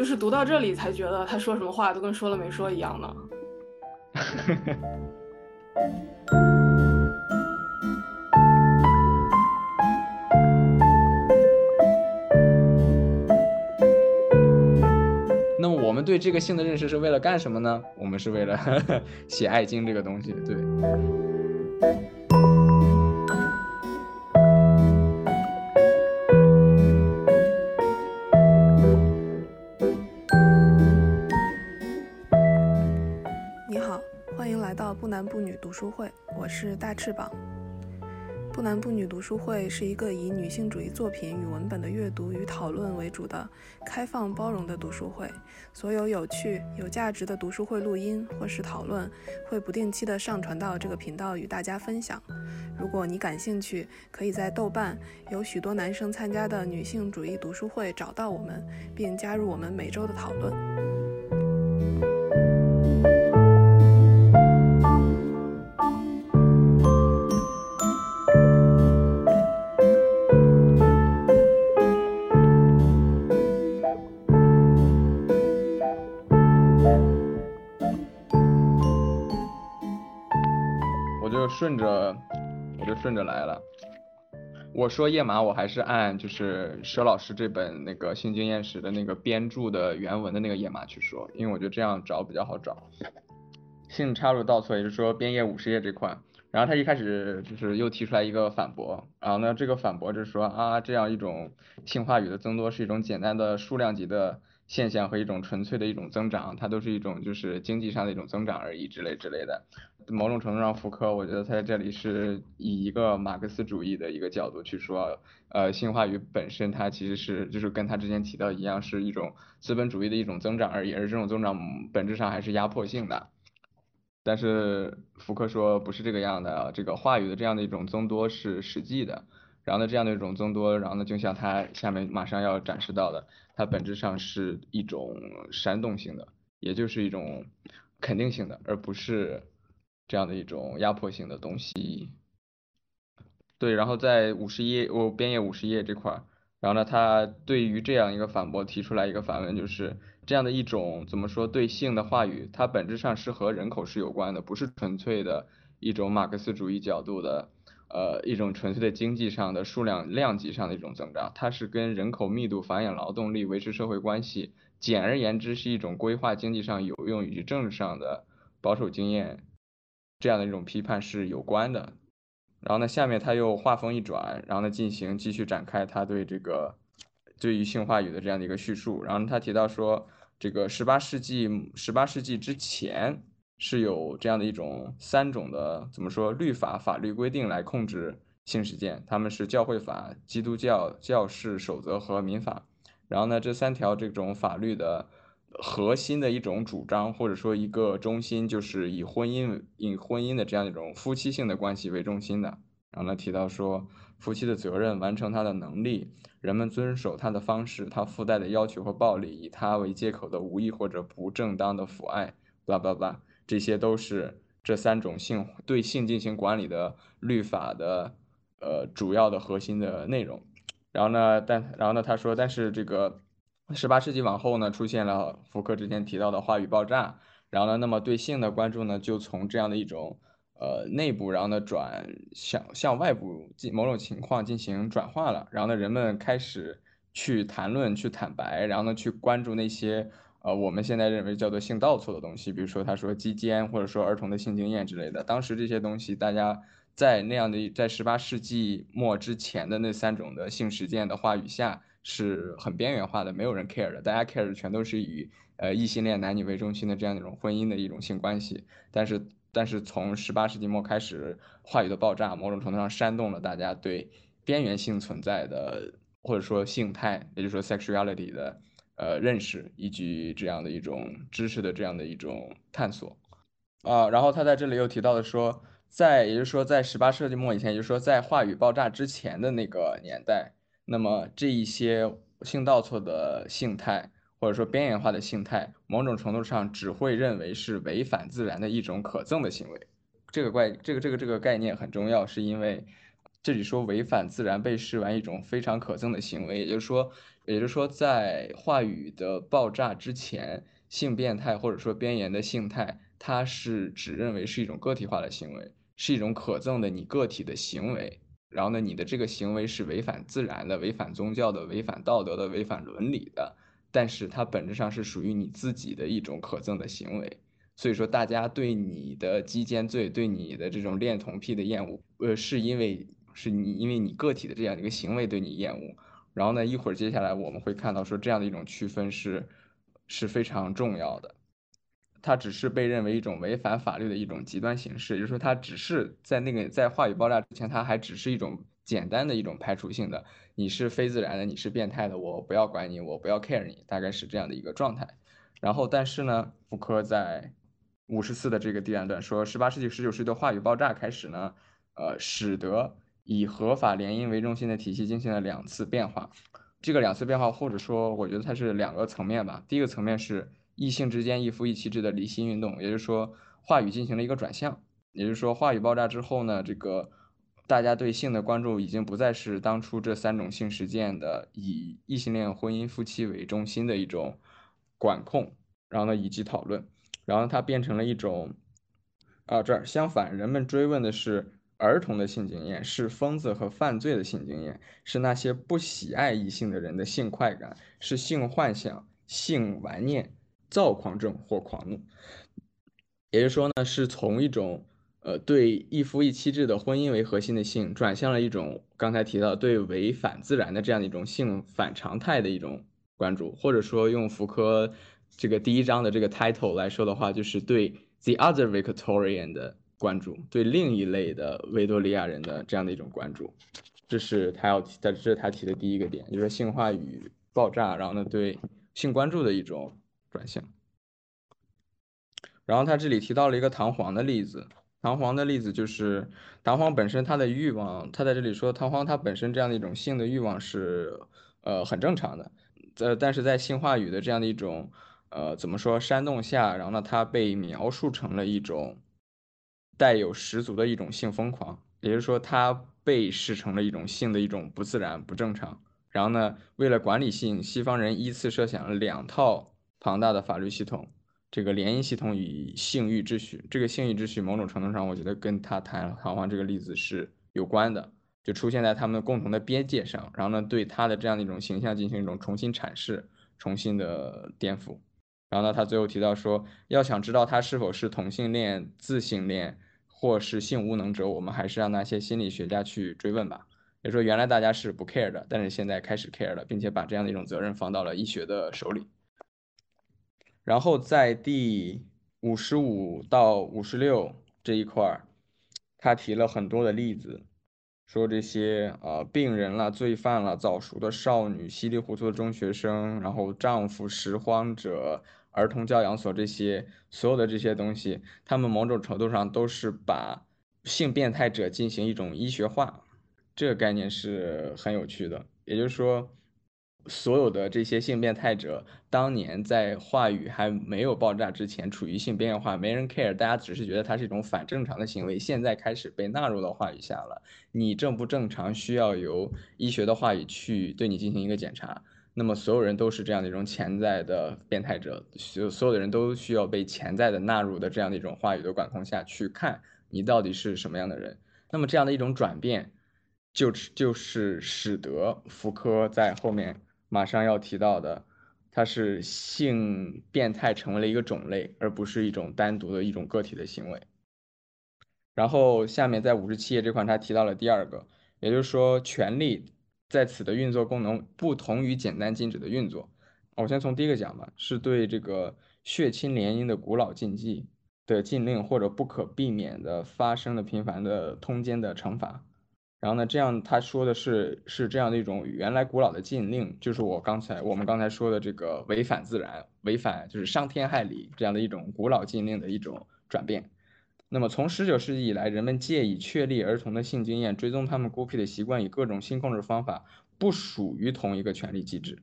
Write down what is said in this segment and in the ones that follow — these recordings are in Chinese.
就是读到这里才觉得他说什么话都跟说了没说一样呢。那么我们对这个性的认识是为了干什么呢？我们是为了 写《爱经》这个东西，对。不女读书会，我是大翅膀。不男不女读书会是一个以女性主义作品与文本的阅读与讨论为主的开放包容的读书会。所有有趣、有价值的读书会录音或是讨论，会不定期的上传到这个频道与大家分享。如果你感兴趣，可以在豆瓣有许多男生参加的女性主义读书会找到我们，并加入我们每周的讨论。顺着，我就顺着来了。我说页码，我还是按就是佘老师这本那个性经验史的那个编著的原文的那个页码去说，因为我觉得这样找比较好找。性插入倒错，也就是说编页五十页这块，然后他一开始就是又提出来一个反驳，然后呢这个反驳就是说啊这样一种性话语的增多是一种简单的数量级的现象和一种纯粹的一种增长，它都是一种就是经济上的一种增长而已之类之类的。某种程度上，福柯我觉得他在这里是以一个马克思主义的一个角度去说，呃，性话语本身它其实是就是跟他之前提到一样，是一种资本主义的一种增长而已，而这种增长本质上还是压迫性的。但是福柯说不是这个样的，这个话语的这样的一种增多是实际的，然后呢这样的一种增多，然后呢就像他下面马上要展示到的，它本质上是一种煽动性的，也就是一种肯定性的，而不是。这样的一种压迫性的东西，对，然后在五十页我编页五十页这块儿，然后呢，他对于这样一个反驳提出来一个反问，就是这样的一种怎么说对性的话语，它本质上是和人口是有关的，不是纯粹的一种马克思主义角度的，呃，一种纯粹的经济上的数量量级上的一种增长，它是跟人口密度、繁衍劳动力、维持社会关系，简而言之是一种规划经济上有用以及政治上的保守经验。这样的一种批判是有关的，然后呢，下面他又话锋一转，然后呢，进行继续展开他对这个对于性话语的这样的一个叙述，然后他提到说，这个十八世纪十八世纪之前是有这样的一种三种的怎么说律法法律规定来控制性实践，他们是教会法、基督教教士守则和民法，然后呢，这三条这种法律的。核心的一种主张，或者说一个中心，就是以婚姻以婚姻的这样一种夫妻性的关系为中心的。然后呢，提到说夫妻的责任、完成他的能力、人们遵守他的方式、他附带的要求和暴力、以他为借口的无意或者不正当的抚爱，叭叭叭，这些都是这三种性对性进行管理的律法的呃主要的核心的内容。然后呢，但然后呢，他说，但是这个。十八世纪往后呢，出现了福柯之前提到的话语爆炸，然后呢，那么对性的关注呢，就从这样的一种呃内部，然后呢转向向外部进某种情况进行转化了，然后呢，人们开始去谈论、去坦白，然后呢，去关注那些呃我们现在认为叫做性倒错的东西，比如说他说鸡奸，或者说儿童的性经验之类的。当时这些东西，大家在那样的在十八世纪末之前的那三种的性实践的话语下。是很边缘化的，没有人 care 的，大家 care 的全都是以呃异性恋男女为中心的这样一种婚姻的一种性关系。但是，但是从十八世纪末开始，话语的爆炸，某种程度上煽动了大家对边缘性存在的或者说性态，也就是说 sexuality 的呃认识，以及这样的一种知识的这样的一种探索啊。然后他在这里又提到的说，在也就是说在十八世纪末以前，也就是说在话语爆炸之前的那个年代。那么这一些性倒错的性态，或者说边缘化的性态，某种程度上只会认为是违反自然的一种可憎的行为。这个怪，这个这个这个概念很重要，是因为这里说违反自然被视为一种非常可憎的行为，也就是说，也就是说，在话语的爆炸之前，性变态或者说边缘的性态，它是只认为是一种个体化的行为，是一种可憎的你个体的行为。然后呢，你的这个行为是违反自然的、违反宗教的、违反道德的、违反伦理的，但是它本质上是属于你自己的一种可憎的行为。所以说，大家对你的基奸罪、对你的这种恋童癖的厌恶，呃，是因为是你因为你个体的这样一个行为对你厌恶。然后呢，一会儿接下来我们会看到说这样的一种区分是是非常重要的。它只是被认为一种违反法律的一种极端形式，也就是说，它只是在那个在话语爆炸之前，它还只是一种简单的一种排除性的，你是非自然的，你是变态的，我不要管你，我不要 care 你，大概是这样的一个状态。然后，但是呢，福柯在五十四的这个第二段说，十八世纪、十九世纪的话语爆炸开始呢，呃，使得以合法联姻为中心的体系进行了两次变化。这个两次变化，或者说，我觉得它是两个层面吧。第一个层面是。异性之间一夫一妻制的离心运动，也就是说，话语进行了一个转向。也就是说，话语爆炸之后呢，这个大家对性的关注已经不再是当初这三种性实践的以异性恋婚姻夫妻为中心的一种管控，然后呢以及讨论，然后它变成了一种啊这儿相反，人们追问的是儿童的性经验，是疯子和犯罪的性经验，是那些不喜爱异性的人的性快感，是性幻想、性玩念。躁狂症或狂怒，也就是说呢，是从一种呃对一夫一妻制的婚姻为核心的性，转向了一种刚才提到对违反自然的这样的一种性反常态的一种关注，或者说用福柯这个第一章的这个 title 来说的话，就是对 the other Victorian 的关注，对另一类的维多利亚人的这样的一种关注，这是他要提，这是他提的第一个点，就是性话语爆炸，然后呢对性关注的一种。转向，然后他这里提到了一个弹簧的例子，弹簧的例子就是弹簧本身它的欲望，他在这里说弹簧它本身这样的一种性的欲望是呃很正常的，呃但是在性话语的这样的一种呃怎么说煽动下，然后呢它被描述成了一种带有十足的一种性疯狂，也就是说它被视成了一种性的一种不自然不正常，然后呢为了管理性，西方人依次设想了两套。庞大的法律系统，这个联姻系统与性欲秩序，这个性欲秩序某种程度上，我觉得跟他谈弹簧这个例子是有关的，就出现在他们共同的边界上，然后呢，对他的这样的一种形象进行一种重新阐释、重新的颠覆。然后呢，他最后提到说，要想知道他是否是同性恋、自性恋或是性无能者，我们还是让那些心理学家去追问吧。也说原来大家是不 care 的，但是现在开始 care 了，并且把这样的一种责任放到了医学的手里。然后在第五十五到五十六这一块儿，他提了很多的例子，说这些呃病人啦、罪犯啦、早熟的少女、稀里糊涂的中学生，然后丈夫拾荒者、儿童教养所这些所有的这些东西，他们某种程度上都是把性变态者进行一种医学化，这个概念是很有趣的，也就是说。所有的这些性变态者，当年在话语还没有爆炸之前，处于性边缘化，没人 care，大家只是觉得它是一种反正常的行为。现在开始被纳入到话语下了，你正不正常，需要由医学的话语去对你进行一个检查。那么所有人都是这样的一种潜在的变态者，所所有的人都需要被潜在的纳入的这样的一种话语的管控下去看你到底是什么样的人。那么这样的一种转变，就就是使得福柯在后面。马上要提到的，它是性变态成为了一个种类，而不是一种单独的一种个体的行为。然后下面在五十七页这块，他提到了第二个，也就是说，权力在此的运作功能不同于简单禁止的运作。我先从第一个讲吧，是对这个血亲联姻的古老禁忌的禁令，或者不可避免的发生的频繁的通奸的惩罚。然后呢，这样他说的是是这样的一种原来古老的禁令，就是我刚才我们刚才说的这个违反自然、违反就是伤天害理这样的一种古老禁令的一种转变。那么从十九世纪以来，人们借以确立儿童的性经验、追踪他们孤僻的习惯，以各种性控制方法，不属于同一个权利机制。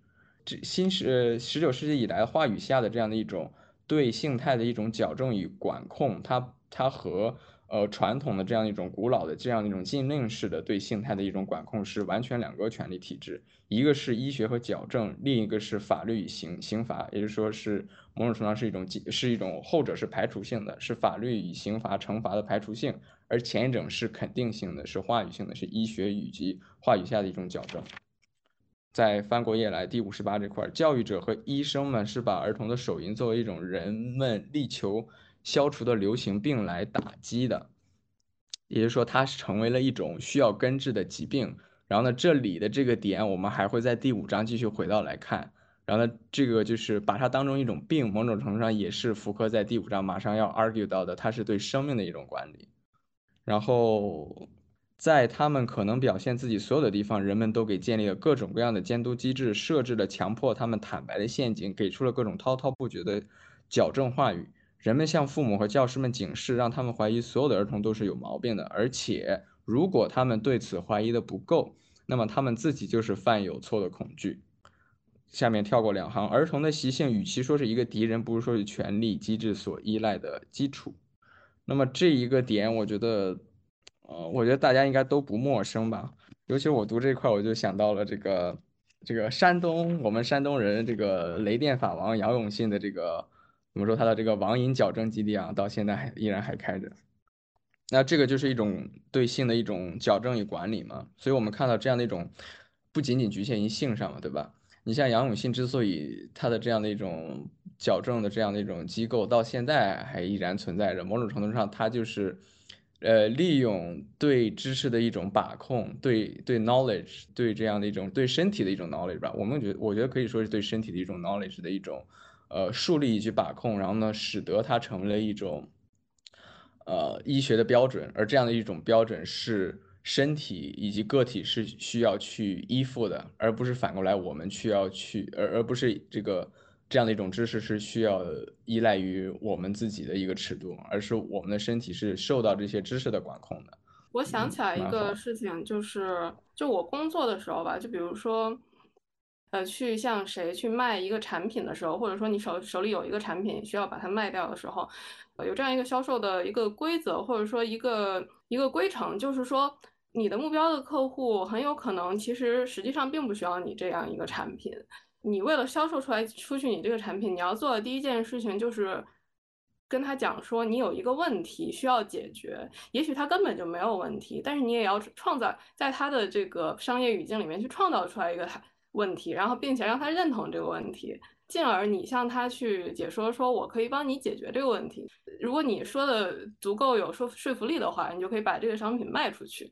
这新是十九世纪以来话语下的这样的一种对性态的一种矫正与管控，它它和呃传统的这样一种古老的这样一种禁令式的对性态的一种管控是完全两个权力体制，一个是医学和矫正，另一个是法律与刑刑罚，也就是说是某种程度上是一种是一种后者是排除性的，是法律与刑罚惩罚的排除性，而前一种是肯定性的，是话语性的，是医学以及话语下的一种矫正。在翻过页来，第五十八这块，教育者和医生们是把儿童的手淫作为一种人们力求消除的流行病来打击的，也就是说，它成为了一种需要根治的疾病。然后呢，这里的这个点，我们还会在第五章继续回到来看。然后呢，这个就是把它当成一种病，某种程度上也是福柯在第五章马上要 argue 到的，它是对生命的一种管理。然后。在他们可能表现自己所有的地方，人们都给建立了各种各样的监督机制，设置了强迫他们坦白的陷阱，给出了各种滔滔不绝的矫正话语。人们向父母和教师们警示，让他们怀疑所有的儿童都是有毛病的，而且如果他们对此怀疑的不够，那么他们自己就是犯有错的恐惧。下面跳过两行，儿童的习性与其说是一个敌人，不如说是权力机制所依赖的基础。那么这一个点，我觉得。呃，我觉得大家应该都不陌生吧，尤其我读这块，我就想到了这个这个山东，我们山东人这个雷电法王杨永信的这个我们说他的这个网瘾矫正基地啊，到现在还依然还开着。那这个就是一种对性的一种矫正与管理嘛，所以我们看到这样的一种不仅仅局限于性上嘛，对吧？你像杨永信之所以他的这样的一种矫正的这样的一种机构到现在还依然存在着，某种程度上他就是。呃，利用对知识的一种把控，对对 knowledge，对这样的一种对身体的一种 knowledge 吧，我们觉我觉得可以说是对身体的一种 knowledge 的一种呃树立以及把控，然后呢，使得它成为了一种呃医学的标准，而这样的一种标准是身体以及个体是需要去依附的，而不是反过来我们需要去，而而不是这个。这样的一种知识是需要依赖于我们自己的一个尺度，而是我们的身体是受到这些知识的管控的。我想起来一个事情，就是就我工作的时候吧，就比如说，呃，去向谁去卖一个产品的时候，或者说你手手里有一个产品需要把它卖掉的时候，呃有这样一个销售的一个规则，或者说一个一个规程，就是说你的目标的客户很有可能其实实际上并不需要你这样一个产品。你为了销售出来出去你这个产品，你要做的第一件事情就是跟他讲说你有一个问题需要解决，也许他根本就没有问题，但是你也要创造在他的这个商业语境里面去创造出来一个问题，然后并且让他认同这个问题，进而你向他去解说说我可以帮你解决这个问题。如果你说的足够有说说服力的话，你就可以把这个商品卖出去。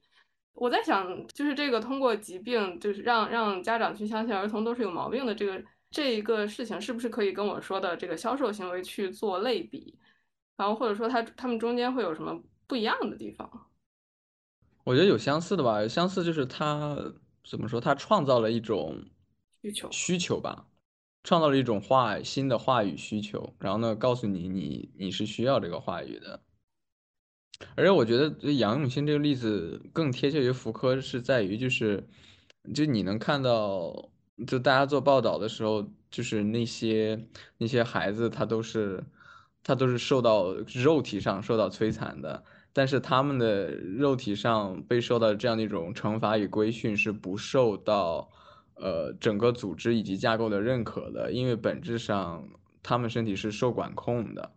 我在想，就是这个通过疾病，就是让让家长去相信儿童都是有毛病的这个这一个事情，是不是可以跟我说的这个销售行为去做类比？然后或者说他他们中间会有什么不一样的地方？我觉得有相似的吧，相似就是他怎么说，他创造了一种需求需求吧，创造了一种话新的话语需求，然后呢，告诉你你你是需要这个话语的。而且我觉得杨永信这个例子更贴切于福柯，是在于就是，就你能看到，就大家做报道的时候，就是那些那些孩子，他都是他都是受到肉体上受到摧残的，但是他们的肉体上被受到这样的一种惩罚与规训是不受到呃整个组织以及架构的认可的，因为本质上他们身体是受管控的。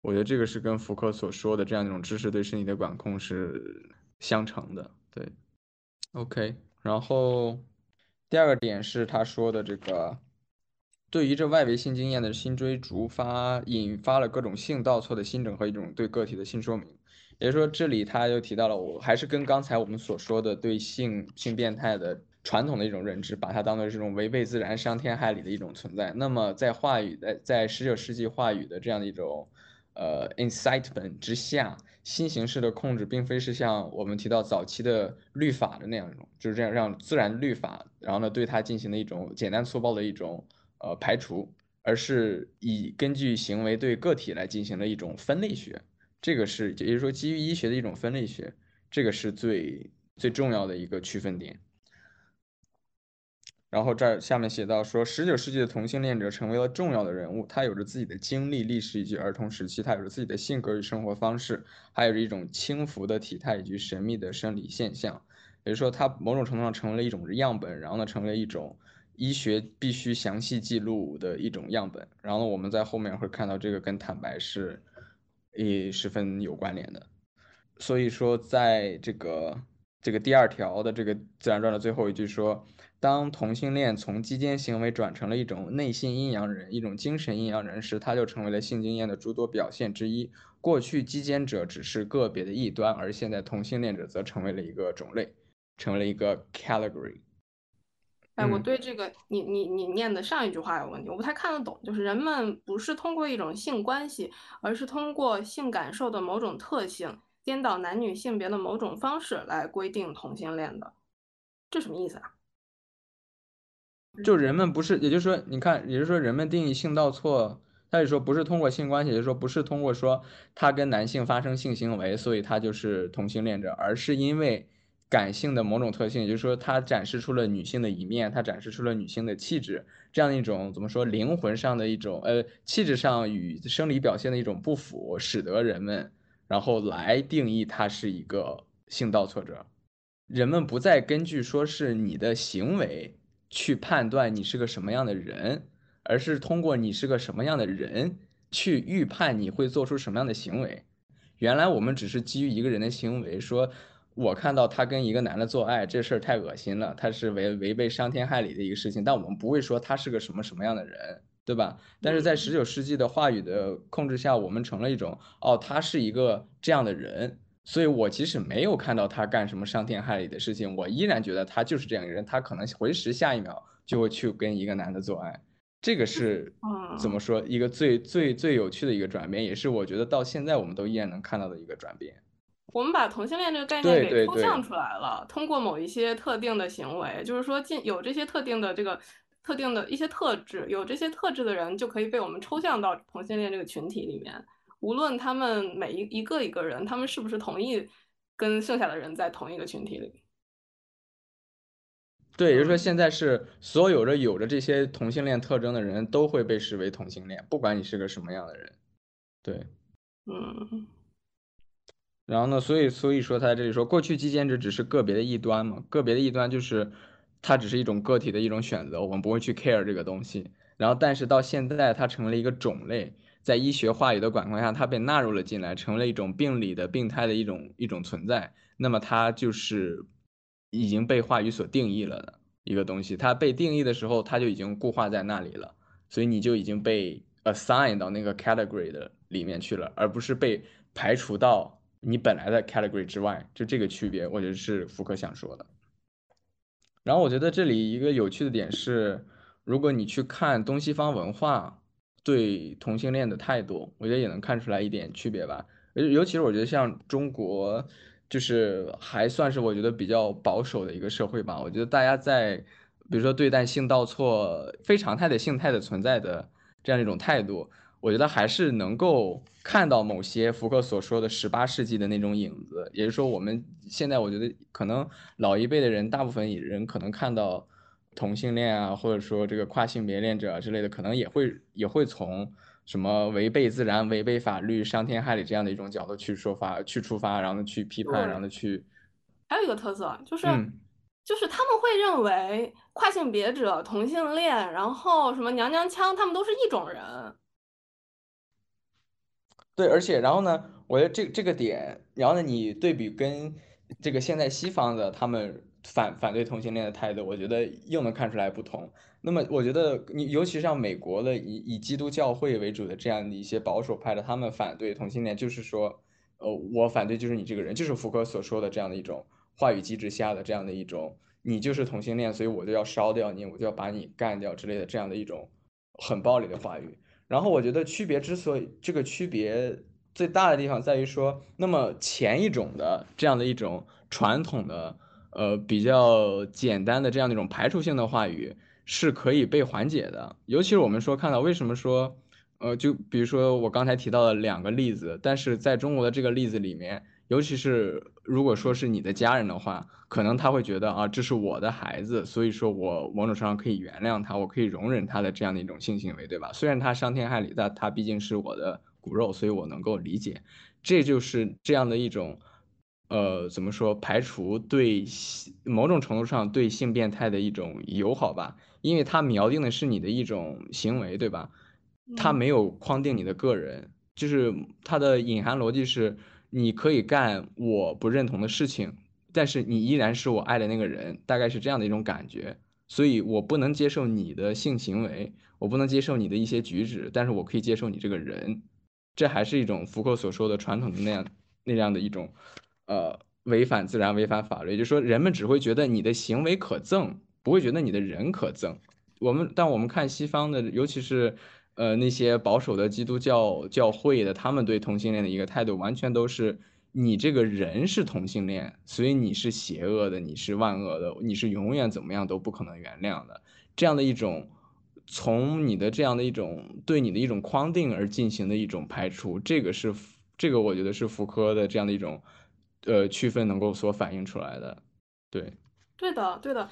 我觉得这个是跟福柯所说的这样一种知识对身体的管控是相成的，对。OK，然后第二个点是他说的这个，对于这外围性经验的新追逐发，引发了各种性倒错的新整合一种对个体的新说明。也就是说，这里他又提到了，我还是跟刚才我们所说的对性性变态的传统的一种认知，把它当做这种违背自然、伤天害理的一种存在。那么在话语在在十九世纪话语的这样的一种。呃，incitement 之下，新形式的控制并非是像我们提到早期的律法的那样一种，就是这样让自然律法，然后呢对它进行的一种简单粗暴的一种呃排除，而是以根据行为对个体来进行的一种分类学，这个是也就是说基于医学的一种分类学，这个是最最重要的一个区分点。然后这儿下面写到说，十九世纪的同性恋者成为了重要的人物，他有着自己的经历、历史以及儿童时期，他有着自己的性格与生活方式，还有着一种轻浮的体态以及神秘的生理现象。也就是说，他某种程度上成为了一种样本，然后呢，成为了一种医学必须详细记录的一种样本。然后呢，我们在后面会看到这个跟坦白是，也十分有关联的。所以说，在这个这个第二条的这个自然段的最后一句说。当同性恋从基奸行为转成了一种内心阴阳人、一种精神阴阳人时，他就成为了性经验的诸多表现之一。过去基奸者只是个别的异端，而现在同性恋者则成为了一个种类，成为了一个 category。哎，我对这个你你你念的上一句话有问题，我不太看得懂。就是人们不是通过一种性关系，而是通过性感受的某种特性，颠倒男女性别的某种方式来规定同性恋的，这什么意思啊？就人们不是，也就是说，你看，也就是说，人们定义性倒错，他就说不是通过性关系，也就是说不是通过说他跟男性发生性行为，所以他就是同性恋者，而是因为感性的某种特性，也就是说他展示出了女性的一面，他展示出了女性的气质，这样一种怎么说灵魂上的一种呃气质上与生理表现的一种不符，使得人们然后来定义他是一个性倒错者，人们不再根据说是你的行为。去判断你是个什么样的人，而是通过你是个什么样的人去预判你会做出什么样的行为。原来我们只是基于一个人的行为，说我看到他跟一个男的做爱，这事儿太恶心了，他是违违背伤天害理的一个事情。但我们不会说他是个什么什么样的人，对吧？但是在十九世纪的话语的控制下，我们成了一种哦，他是一个这样的人。所以，我即使没有看到他干什么伤天害理的事情，我依然觉得他就是这样一个人。他可能回时下一秒就会去跟一个男的做爱，这个是怎么说？一个最最最有趣的一个转变，也是我觉得到现在我们都依然能看到的一个转变。我们把同性恋这个概念给抽象出来了，通过某一些特定的行为，就是说，进有这些特定的这个特定的一些特质，有这些特质的人就可以被我们抽象到同性恋这个群体里面。无论他们每一一个一个人，他们是不是同意跟剩下的人在同一个群体里？对，也就是说，现在是所有着有着这些同性恋特征的人都会被视为同性恋，不管你是个什么样的人。对，嗯。然后呢？所以，所以说他在这里说，过去基奸者只是个别的异端嘛？个别的异端就是它只是一种个体的一种选择，我们不会去 care 这个东西。然后，但是到现在，它成为了一个种类。在医学话语的管控下，它被纳入了进来，成为了一种病理的病态的一种一种存在。那么它就是已经被话语所定义了的一个东西。它被定义的时候，它就已经固化在那里了，所以你就已经被 assign 到那个 category 的里面去了，而不是被排除到你本来的 category 之外。就这个区别，我觉得是福柯想说的。然后我觉得这里一个有趣的点是，如果你去看东西方文化。对同性恋的态度，我觉得也能看出来一点区别吧。尤尤其是我觉得像中国，就是还算是我觉得比较保守的一个社会吧。我觉得大家在，比如说对待性倒错非常态的性态的存在的这样一种态度，我觉得还是能够看到某些福克所说的十八世纪的那种影子。也就是说，我们现在我觉得可能老一辈的人，大部分人可能看到。同性恋啊，或者说这个跨性别恋者之类的，可能也会也会从什么违背自然、违背法律、伤天害理这样的一种角度去说法、去出发，然后去批判，然后去。还有一个特色就是，就是他们会认为跨性别者、同性恋，然后什么娘娘腔，他们都是一种人。对，而且然后呢，我觉得这这个点，然后呢，你对比跟这个现在西方的他们。反反对同性恋的态度，我觉得又能看出来不同。那么，我觉得你尤其像美国的以以基督教会为主的这样的一些保守派的，他们反对同性恋，就是说，呃，我反对就是你这个人，就是福柯所说的这样的一种话语机制下的这样的一种，你就是同性恋，所以我就要烧掉你，我就要把你干掉之类的这样的一种很暴力的话语。然后，我觉得区别之所以这个区别最大的地方在于说，那么前一种的这样的一种传统的。呃，比较简单的这样的一种排除性的话语是可以被缓解的，尤其是我们说看到为什么说，呃，就比如说我刚才提到的两个例子，但是在中国的这个例子里面尤其是如果说是你的家人的话，可能他会觉得啊，这是我的孩子，所以说我某种程度上可以原谅他，我可以容忍他的这样的一种性行为，对吧？虽然他伤天害理，但他毕竟是我的骨肉，所以我能够理解。这就是这样的一种，呃，怎么说？排除对某种程度上对性变态的一种友好吧，因为他瞄定的是你的一种行为，对吧？他没有框定你的个人，就是他的隐含逻辑是。你可以干我不认同的事情，但是你依然是我爱的那个人，大概是这样的一种感觉。所以我不能接受你的性行为，我不能接受你的一些举止，但是我可以接受你这个人。这还是一种福柯所说的传统的那样那样的一种，呃，违反自然、违反法律。就是说，人们只会觉得你的行为可憎，不会觉得你的人可憎。我们，但我们看西方的，尤其是。呃，那些保守的基督教教会的，他们对同性恋的一个态度，完全都是你这个人是同性恋，所以你是邪恶的，你是万恶的，你是永远怎么样都不可能原谅的。这样的一种从你的这样的一种对你的一种框定而进行的一种排除，这个是这个我觉得是福柯的这样的一种呃区分能够所反映出来的。对，对的，对的。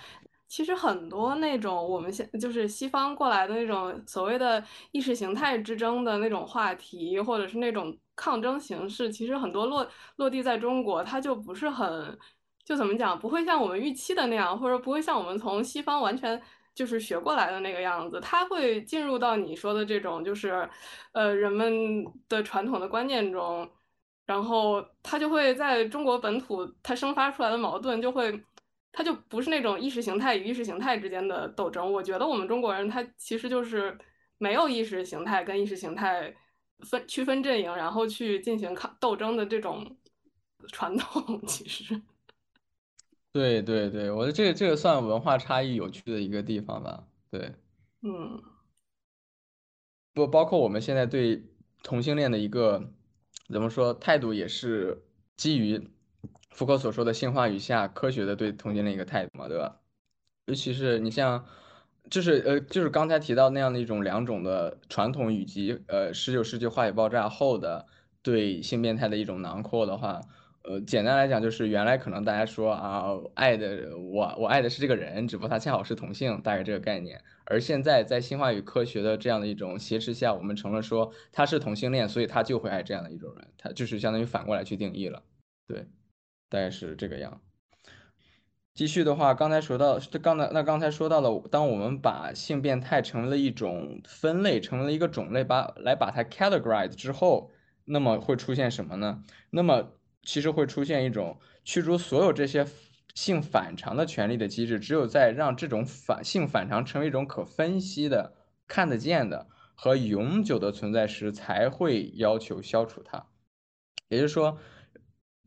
其实很多那种我们现就是西方过来的那种所谓的意识形态之争的那种话题，或者是那种抗争形式，其实很多落落地在中国，它就不是很就怎么讲，不会像我们预期的那样，或者不会像我们从西方完全就是学过来的那个样子，它会进入到你说的这种就是呃人们的传统的观念中，然后它就会在中国本土它生发出来的矛盾就会。它就不是那种意识形态与意识形态之间的斗争。我觉得我们中国人他其实就是没有意识形态跟意识形态分区分阵营，然后去进行抗斗争的这种传统。其实，对对对，我觉得这个这个算文化差异有趣的一个地方吧。对，嗯，不包括我们现在对同性恋的一个怎么说态度，也是基于。福柯所说的性化语下科学的对同性恋一个态度嘛，对吧？尤其是你像，就是呃，就是刚才提到那样的一种两种的传统以及呃十九世纪化学爆炸后的对性变态的一种囊括的话，呃，简单来讲就是原来可能大家说啊，爱的我我爱的是这个人，只不过他恰好是同性，大概这个概念。而现在在性化与科学的这样的一种挟持下，我们成了说他是同性恋，所以他就会爱这样的一种人，他就是相当于反过来去定义了，对。大概是这个样。继续的话，刚才说到，刚才那刚才说到了，当我们把性变态成为了一种分类，成为了一个种类，把来把它 categorize 之后，那么会出现什么呢？那么其实会出现一种驱逐所有这些性反常的权利的机制。只有在让这种反性反常成为一种可分析的、看得见的和永久的存在时，才会要求消除它。也就是说。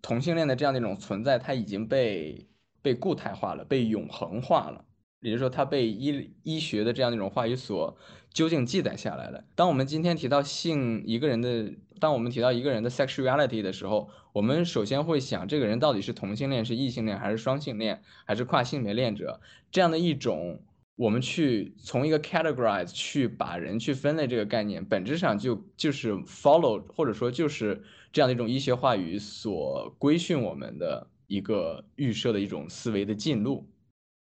同性恋的这样的一种存在，它已经被被固态化了，被永恒化了。也就是说，它被医医学的这样的一种话语所究竟记载下来了。当我们今天提到性一个人的，当我们提到一个人的 sexuality 的时候，我们首先会想，这个人到底是同性恋、是异性恋，还是双性恋，还是跨性别恋者？这样的一种。我们去从一个 categorize 去把人去分类这个概念，本质上就就是 follow 或者说就是这样的一种医学话语所规训我们的一个预设的一种思维的进路，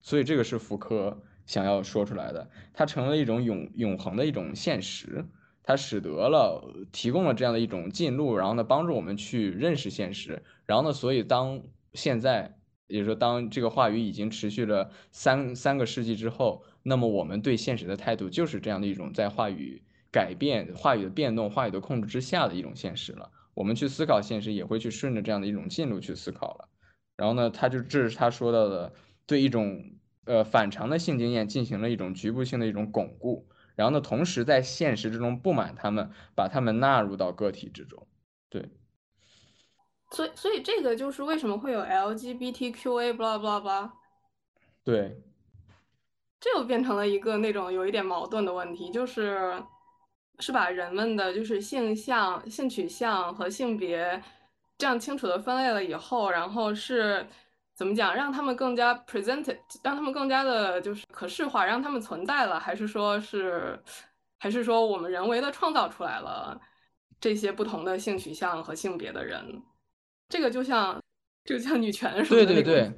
所以这个是福柯想要说出来的，它成了一种永永恒的一种现实，它使得了提供了这样的一种进路，然后呢帮助我们去认识现实，然后呢所以当现在。也就是说，当这个话语已经持续了三三个世纪之后，那么我们对现实的态度就是这样的一种在话语改变、话语的变动、话语的控制之下的一种现实了。我们去思考现实，也会去顺着这样的一种进路去思考了。然后呢，他就这是他说到的，对一种呃反常的性经验进行了一种局部性的一种巩固。然后呢，同时在现实之中不满他们，把他们纳入到个体之中。对。所以，所以这个就是为什么会有 LGBTQA blah blah blah。对，这又变成了一个那种有一点矛盾的问题，就是是把人们的就是性向、性取向和性别这样清楚的分类了以后，然后是怎么讲，让他们更加 presented，让他们更加的就是可视化，让他们存在了，还是说是，还是说我们人为的创造出来了这些不同的性取向和性别的人？这个就像就像女权什么的。对对对，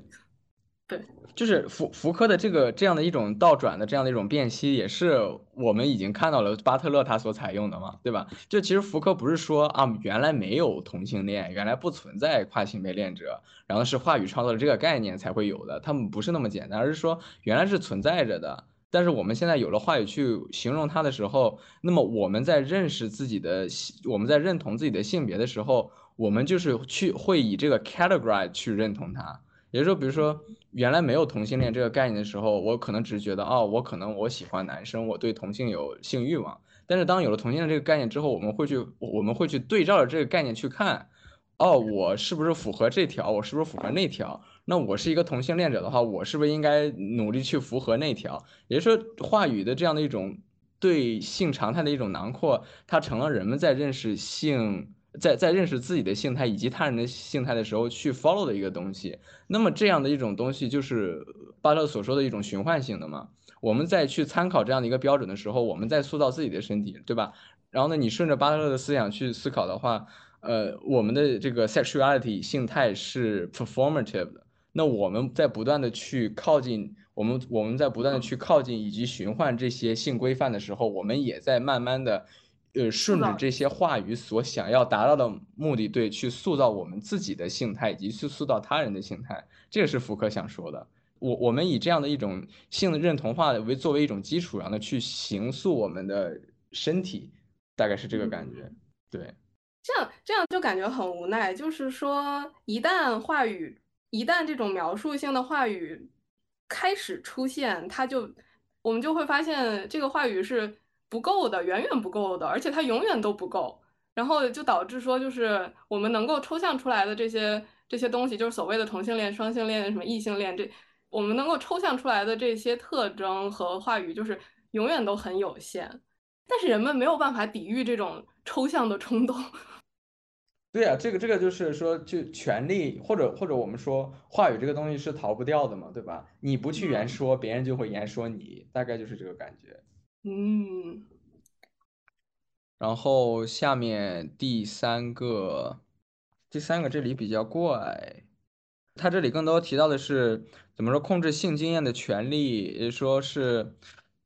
对，就是福福柯的这个这样的一种倒转的这样的一种辨析，也是我们已经看到了巴特勒他所采用的嘛，对吧？就其实福柯不是说啊，原来没有同性恋，原来不存在跨性别恋者，然后是话语创造了这个概念才会有的，他们不是那么简单，而是说原来是存在着的。但是我们现在有了话语去形容它的时候，那么我们在认识自己的，我们在认同自己的性别的时候，我们就是去会以这个 category 去认同它。也就是说，比如说原来没有同性恋这个概念的时候，我可能只是觉得，哦，我可能我喜欢男生，我对同性有性欲望。但是当有了同性恋这个概念之后，我们会去我们会去对照着这个概念去看，哦，我是不是符合这条？我是不是符合那条？那我是一个同性恋者的话，我是不是应该努力去符合那条？也就是说，话语的这样的一种对性常态的一种囊括，它成了人们在认识性，在在认识自己的性态以及他人的性态的时候去 follow 的一个东西。那么这样的一种东西，就是巴特所说的一种循环性的嘛。我们在去参考这样的一个标准的时候，我们在塑造自己的身体，对吧？然后呢，你顺着巴特勒的思想去思考的话，呃，我们的这个 sexuality 性态是 performative 的。那我们在不断的去靠近我们，我们在不断的去靠近以及循环这些性规范的时候，我们也在慢慢的，呃，顺着这些话语所想要达到的目的，对，去塑造我们自己的性态，以及去塑造他人的性态。这个是福柯想说的。我我们以这样的一种性的认同化为作为一种基础，然后呢去形塑我们的身体，大概是这个感觉。对，这样这样就感觉很无奈，就是说一旦话语。一旦这种描述性的话语开始出现，它就我们就会发现这个话语是不够的，远远不够的，而且它永远都不够。然后就导致说，就是我们能够抽象出来的这些这些东西，就是所谓的同性恋、双性恋、什么异性恋，这我们能够抽象出来的这些特征和话语，就是永远都很有限。但是人们没有办法抵御这种抽象的冲动。对呀，这个这个就是说，就权力或者或者我们说话语这个东西是逃不掉的嘛，对吧？你不去言说，别人就会言说你，大概就是这个感觉。嗯。然后下面第三个，第三个这里比较怪，他这里更多提到的是怎么说控制性经验的权利，也说是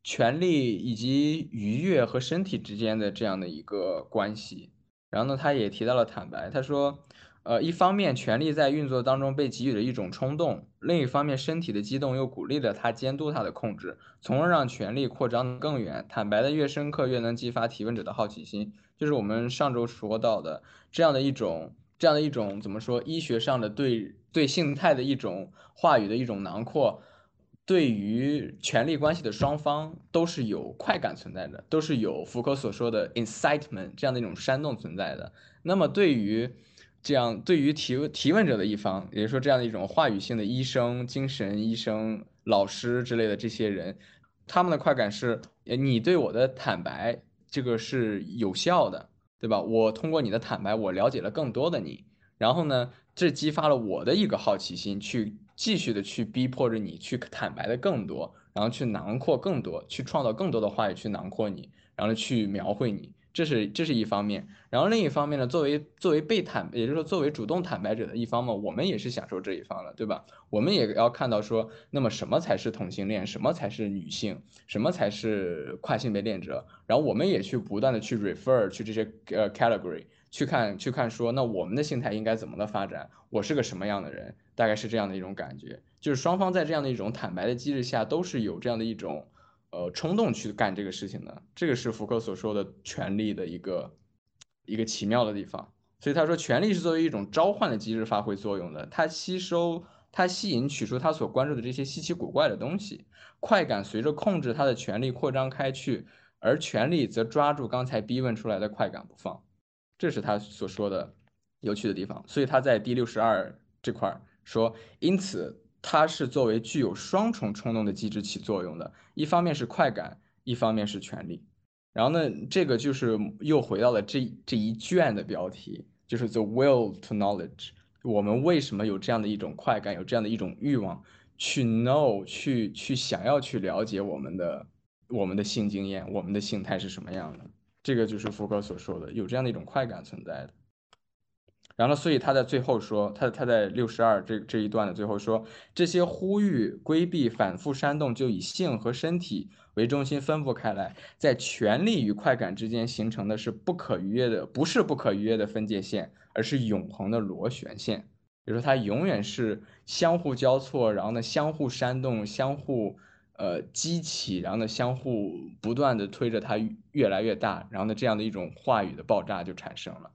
权利以及愉悦和身体之间的这样的一个关系。然后呢，他也提到了坦白。他说，呃，一方面权力在运作当中被给予了一种冲动，另一方面身体的激动又鼓励了他监督他的控制，从而让权力扩张更远。坦白的越深刻，越能激发提问者的好奇心。就是我们上周说到的这样的一种，这样的一种怎么说？医学上的对对性态的一种话语的一种囊括。对于权力关系的双方都是有快感存在的，都是有福柯所说的 incitement 这样的一种煽动存在的。那么对于这样对于提问提问者的一方，也就是说这样的一种话语性的医生、精神医生、老师之类的这些人，他们的快感是，你对我的坦白这个是有效的，对吧？我通过你的坦白，我了解了更多的你，然后呢，这激发了我的一个好奇心去。继续的去逼迫着你去坦白的更多，然后去囊括更多，去创造更多的话语去囊括你，然后去描绘你，这是这是一方面。然后另一方面呢，作为作为被坦，也就是说作为主动坦白者的一方嘛，我们也是享受这一方的，对吧？我们也要看到说，那么什么才是同性恋，什么才是女性，什么才是跨性别恋者，然后我们也去不断的去 refer 去这些呃 category 去看去看说，那我们的心态应该怎么的发展？我是个什么样的人？大概是这样的一种感觉，就是双方在这样的一种坦白的机制下，都是有这样的一种，呃，冲动去干这个事情的。这个是福柯所说的权力的一个一个奇妙的地方。所以他说，权力是作为一种召唤的机制发挥作用的，它吸收、它吸引、取出他所关注的这些稀奇古怪的东西，快感随着控制他的权力扩张开去，而权力则抓住刚才逼问出来的快感不放。这是他所说的有趣的地方。所以他在第六十二这块。说，因此它是作为具有双重冲动的机制起作用的，一方面是快感，一方面是权利。然后呢，这个就是又回到了这这一卷的标题，就是 the will to knowledge。我们为什么有这样的一种快感，有这样的一种欲望，去 know，去去想要去了解我们的我们的性经验，我们的性态是什么样的？这个就是福格所说的，有这样的一种快感存在的。然后，所以他在最后说，他他在六十二这这一段的最后说，这些呼吁、规避、反复煽动，就以性和身体为中心分布开来，在权力与快感之间形成的是不可逾越的，不是不可逾越的分界线，而是永恒的螺旋线。比如说，它永远是相互交错，然后呢，相互煽动，相互呃激起，然后呢，相互不断的推着它越来越大，然后呢，这样的一种话语的爆炸就产生了。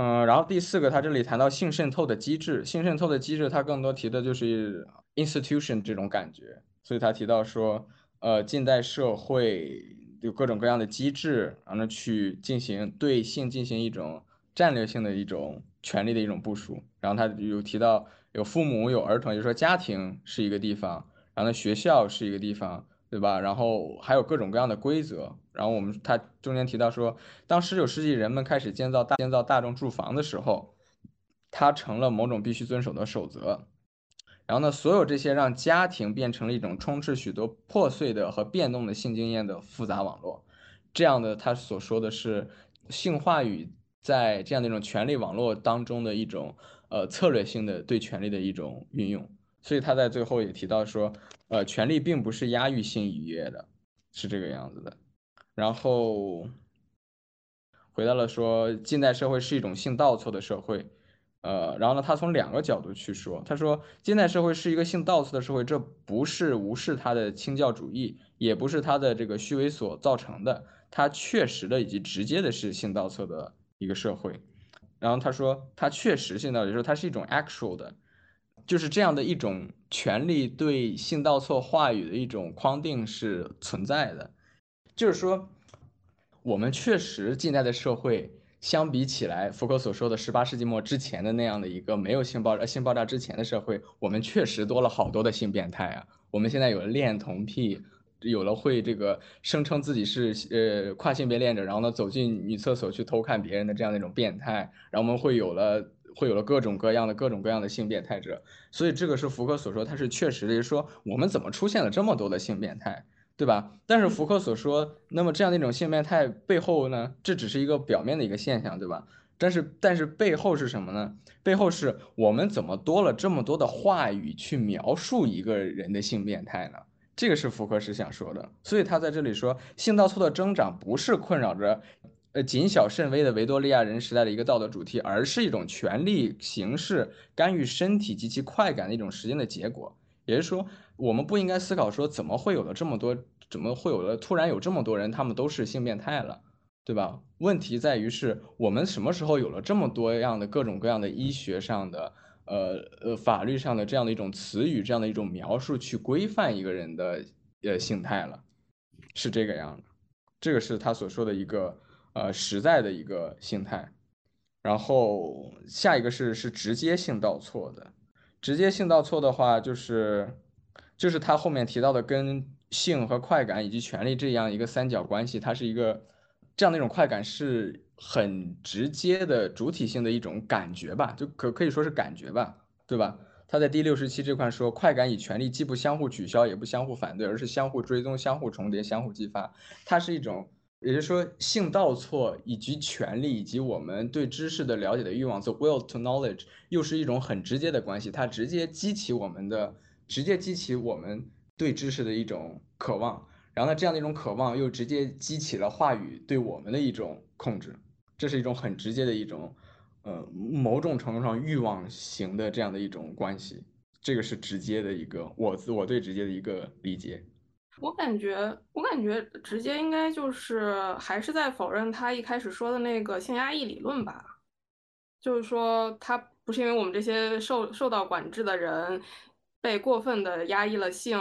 嗯，然后第四个，他这里谈到性渗透的机制，性渗透的机制，他更多提的就是 institution 这种感觉，所以他提到说，呃，近代社会有各种各样的机制，然后呢去进行对性进行一种战略性的一种权利的一种部署，然后他有提到有父母有儿童，就说家庭是一个地方，然后呢学校是一个地方。对吧？然后还有各种各样的规则。然后我们他中间提到说，当十九世纪人们开始建造大建造大众住房的时候，它成了某种必须遵守的守则。然后呢，所有这些让家庭变成了一种充斥许多破碎的和变动的性经验的复杂网络。这样的他所说的是性话语在这样的一种权力网络当中的一种呃策略性的对权力的一种运用。所以他在最后也提到说。呃，权力并不是压抑性愉悦的，是这个样子的。然后回到了说，近代社会是一种性倒错的社会。呃，然后呢，他从两个角度去说，他说，近代社会是一个性倒错的社会，这不是无视他的清教主义，也不是他的这个虚伪所造成的，它确实的以及直接的是性倒错的一个社会。然后他说，它确实性倒错，就是它是一种 actual 的。就是这样的一种权利对性倒错话语的一种框定是存在的，就是说，我们确实近代的社会相比起来，福柯所说的十八世纪末之前的那样的一个没有性爆呃性爆炸之前的社会，我们确实多了好多的性变态啊。我们现在有了恋童癖，有了会这个声称自己是呃跨性别恋者，然后呢走进女厕所去偷看别人的这样的一种变态，然后我们会有了。会有了各种各样的各种各样的性变态者，所以这个是福柯所说，他是确实的，说我们怎么出现了这么多的性变态，对吧？但是福柯所说，那么这样的一种性变态背后呢，这只是一个表面的一个现象，对吧？但是但是背后是什么呢？背后是我们怎么多了这么多的话语去描述一个人的性变态呢？这个是福柯是想说的，所以他在这里说，性倒错的增长不是困扰着。呃，谨小慎微的维多利亚人时代的一个道德主题，而是一种权力形式干预身体及其快感的一种实践的结果。也就是说，我们不应该思考说怎么会有了这么多，怎么会有了突然有这么多人，他们都是性变态了，对吧？问题在于是我们什么时候有了这么多样的各种各样的医学上的，呃呃法律上的这样的一种词语，这样的一种描述去规范一个人的呃性态了，是这个样的。这个是他所说的一个。呃，实在的一个心态，然后下一个是是直接性倒错的，直接性倒错的话，就是就是他后面提到的跟性和快感以及权利这样一个三角关系，它是一个这样的一种快感是很直接的主体性的一种感觉吧，就可可以说是感觉吧，对吧？他在第六十七这块说，快感与权利既不相互取消，也不相互反对，而是相互追踪、相互重叠、相互激发，它是一种。也就是说，性倒错以及权利以及我们对知识的了解的欲望，the will to knowledge，又是一种很直接的关系，它直接激起我们的，直接激起我们对知识的一种渴望，然后呢，这样的一种渴望又直接激起了话语对我们的一种控制，这是一种很直接的一种，呃，某种程度上欲望型的这样的一种关系，这个是直接的一个我自我对直接的一个理解。我感觉，我感觉直接应该就是还是在否认他一开始说的那个性压抑理论吧，就是说他不是因为我们这些受受到管制的人被过分的压抑了性，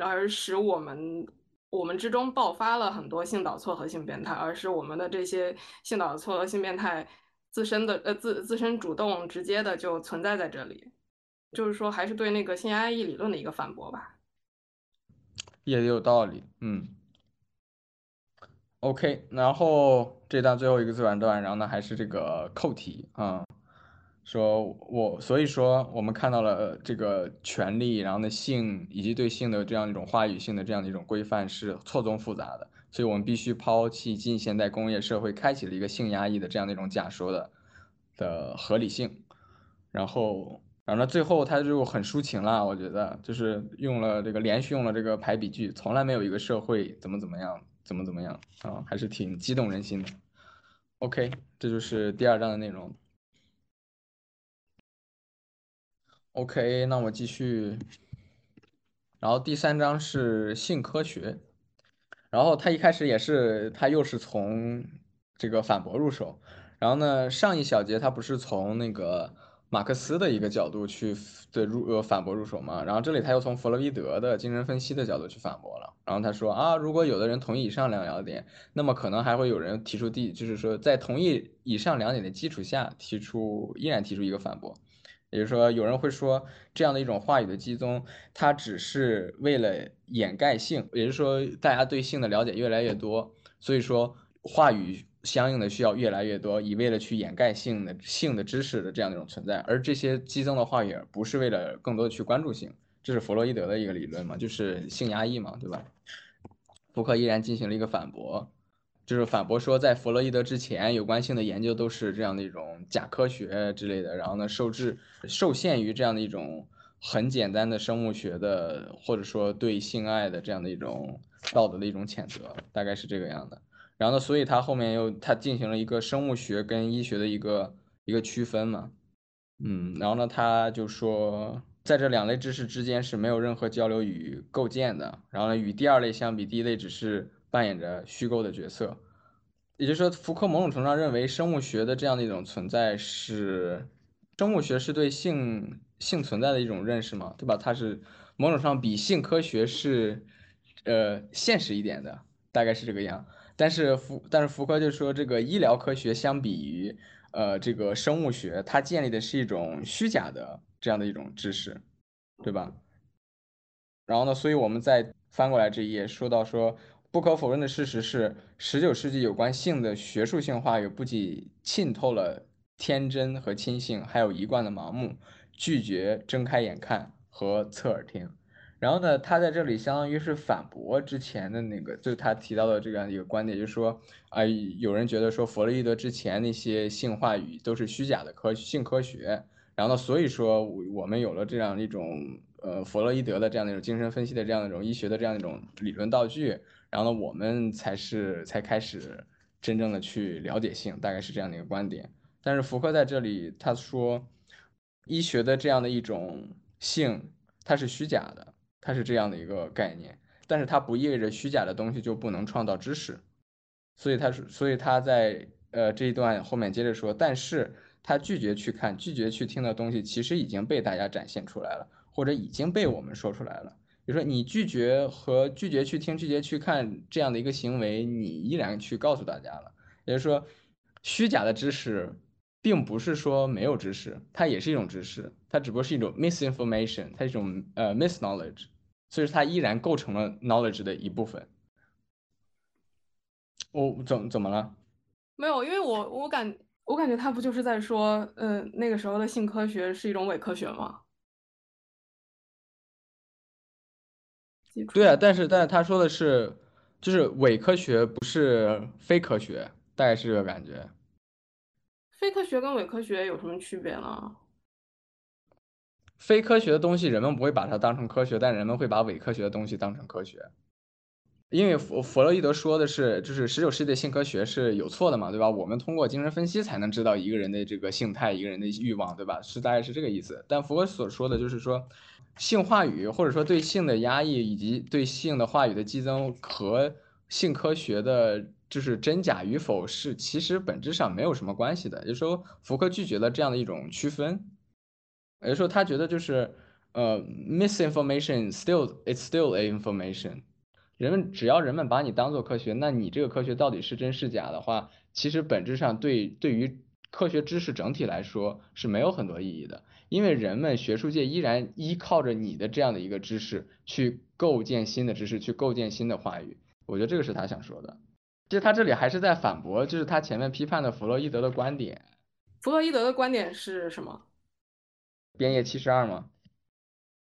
而使我们我们之中爆发了很多性导错和性变态，而是我们的这些性导错和性变态自身的呃自自身主动直接的就存在在这里，就是说还是对那个性压抑理论的一个反驳吧。也有道理，嗯，OK，然后这段最后一个自然段，然后呢还是这个扣题啊，说我所以说我们看到了这个权利，然后呢性以及对性的这样一种话语性的这样的一种规范是错综复杂的，所以我们必须抛弃近现代工业社会开启了一个性压抑的这样的一种假说的的合理性，然后，然后呢，最后他就很抒情了，我觉得就是用了这个连续用了这个排比句，从来没有一个社会怎么怎么样，怎么怎么样啊，还是挺激动人心的。OK，这就是第二章的内容。OK，那我继续。然后第三章是性科学，然后他一开始也是他又是从这个反驳入手，然后呢上一小节他不是从那个马克思的一个角度去对入呃反驳入手嘛，然后这里他又从弗洛伊德的精神分析的角度去反驳了，然后他说啊如果有的人同意以上两点，那么可能还会有人提出第就是说在同意以上两点的基础下提出依然提出一个反驳。也就是说，有人会说这样的一种话语的集中，它只是为了掩盖性，也就是说，大家对性的了解越来越多，所以说话语相应的需要越来越多，以为了去掩盖性的性的知识的这样一种存在。而这些激增的话语不是为了更多的去关注性，这是弗洛伊德的一个理论嘛，就是性压抑嘛，对吧？福克依然进行了一个反驳。就是反驳说，在弗洛伊德之前，有关性的研究都是这样的一种假科学之类的，然后呢，受制受限于这样的一种很简单的生物学的，或者说对性爱的这样的一种道德的一种谴责，大概是这个样的。然后呢，所以他后面又他进行了一个生物学跟医学的一个一个区分嘛，嗯，然后呢，他就说，在这两类知识之间是没有任何交流与构建的，然后呢，与第二类相比，第一类只是。扮演着虚构的角色，也就是说，福柯某种程度上认为生物学的这样的一种存在是，生物学是对性性存在的一种认识嘛，对吧？它是某种上比性科学是，呃，现实一点的，大概是这个样。但是福但是福柯就说，这个医疗科学相比于呃这个生物学，它建立的是一种虚假的这样的一种知识，对吧？然后呢，所以我们再翻过来这一页，说到说。不可否认的事实是，十九世纪有关性的学术性话语不仅浸透了天真和亲性，还有一贯的盲目，拒绝睁开眼看和侧耳听。然后呢，他在这里相当于是反驳之前的那个，就是他提到的这样一个观点，就是说，啊，有人觉得说弗洛伊德之前那些性话语都是虚假的科性科学，然后呢，所以说我们有了这样一种呃弗洛伊德的这样的一种精神分析的这样的一种医学的这样一种理论道具。然后呢，我们才是才开始真正的去了解性，大概是这样的一个观点。但是福柯在这里他说，医学的这样的一种性，它是虚假的，它是这样的一个概念。但是它不意味着虚假的东西就不能创造知识。所以他是，所以他在呃这一段后面接着说，但是他拒绝去看、拒绝去听的东西，其实已经被大家展现出来了，或者已经被我们说出来了。比如说，你拒绝和拒绝去听、拒绝去看这样的一个行为，你依然去告诉大家了。也就是说，虚假的知识，并不是说没有知识，它也是一种知识，它只不过是一种 misinformation，它是一种呃 misknowledge，所以说它依然构成了 knowledge 的一部分。我怎怎么了？没有，因为我我感我感觉他不就是在说，呃，那个时候的性科学是一种伪科学吗？对啊，但是但是他说的是，就是伪科学不是非科学，大概是这个感觉。非科学跟伪科学有什么区别呢？非科学的东西人们不会把它当成科学，但人们会把伪科学的东西当成科学。因为弗弗洛伊德说的是，就是十九世纪的性科学是有错的嘛，对吧？我们通过精神分析才能知道一个人的这个性态，一个人的欲望，对吧？是大概是这个意思。但福柯所说的就是说。性话语，或者说对性的压抑，以及对性的话语的激增，和性科学的，就是真假与否，是其实本质上没有什么关系的。也就是说，福柯拒绝了这样的一种区分，也就是说，他觉得就是，呃，misinformation still it's still a information。人们只要人们把你当做科学，那你这个科学到底是真是假的话，其实本质上对对于科学知识整体来说是没有很多意义的。因为人们学术界依然依靠着你的这样的一个知识去构建新的知识，去构建新的话语。我觉得这个是他想说的。其实他这里还是在反驳，就是他前面批判的弗洛伊德的观点。弗洛伊德的观点是什么？边页七十二吗？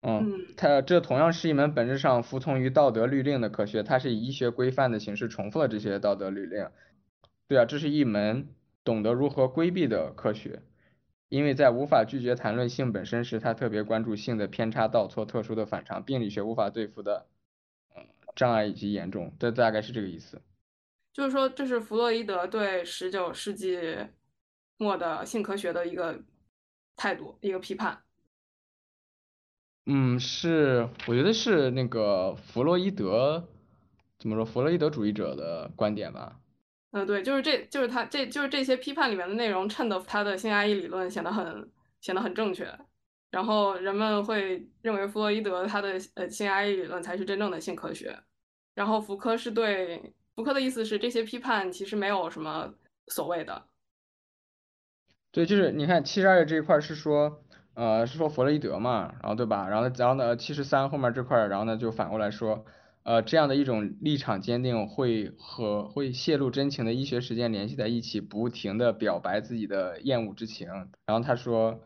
嗯，它这同样是一门本质上服从于道德律令的科学，它是以医学规范的形式重复了这些道德律令。对啊，这是一门懂得如何规避的科学。因为在无法拒绝谈论性本身时，他特别关注性的偏差、倒错、特殊的反常、病理学无法对付的呃障碍以及严重，这大概是这个意思。就是说，这是弗洛伊德对十九世纪末的性科学的一个态度，一个批判。嗯，是，我觉得是那个弗洛伊德怎么说，弗洛伊德主义者的观点吧。嗯，对，就是这就是他这就是这些批判里面的内容，衬得他的性压抑理论显得很显得很正确，然后人们会认为弗洛伊德他的呃性压抑理论才是真正的性科学，然后福柯是对福柯的意思是这些批判其实没有什么所谓的。对，就是你看七十二页这一块是说。呃，是说弗洛伊德嘛，然后对吧？然后呢，然后呢，七十三后面这块，然后呢就反过来说，呃，这样的一种立场坚定会和会泄露真情的医学实践联系在一起，不停的表白自己的厌恶之情。然后他说，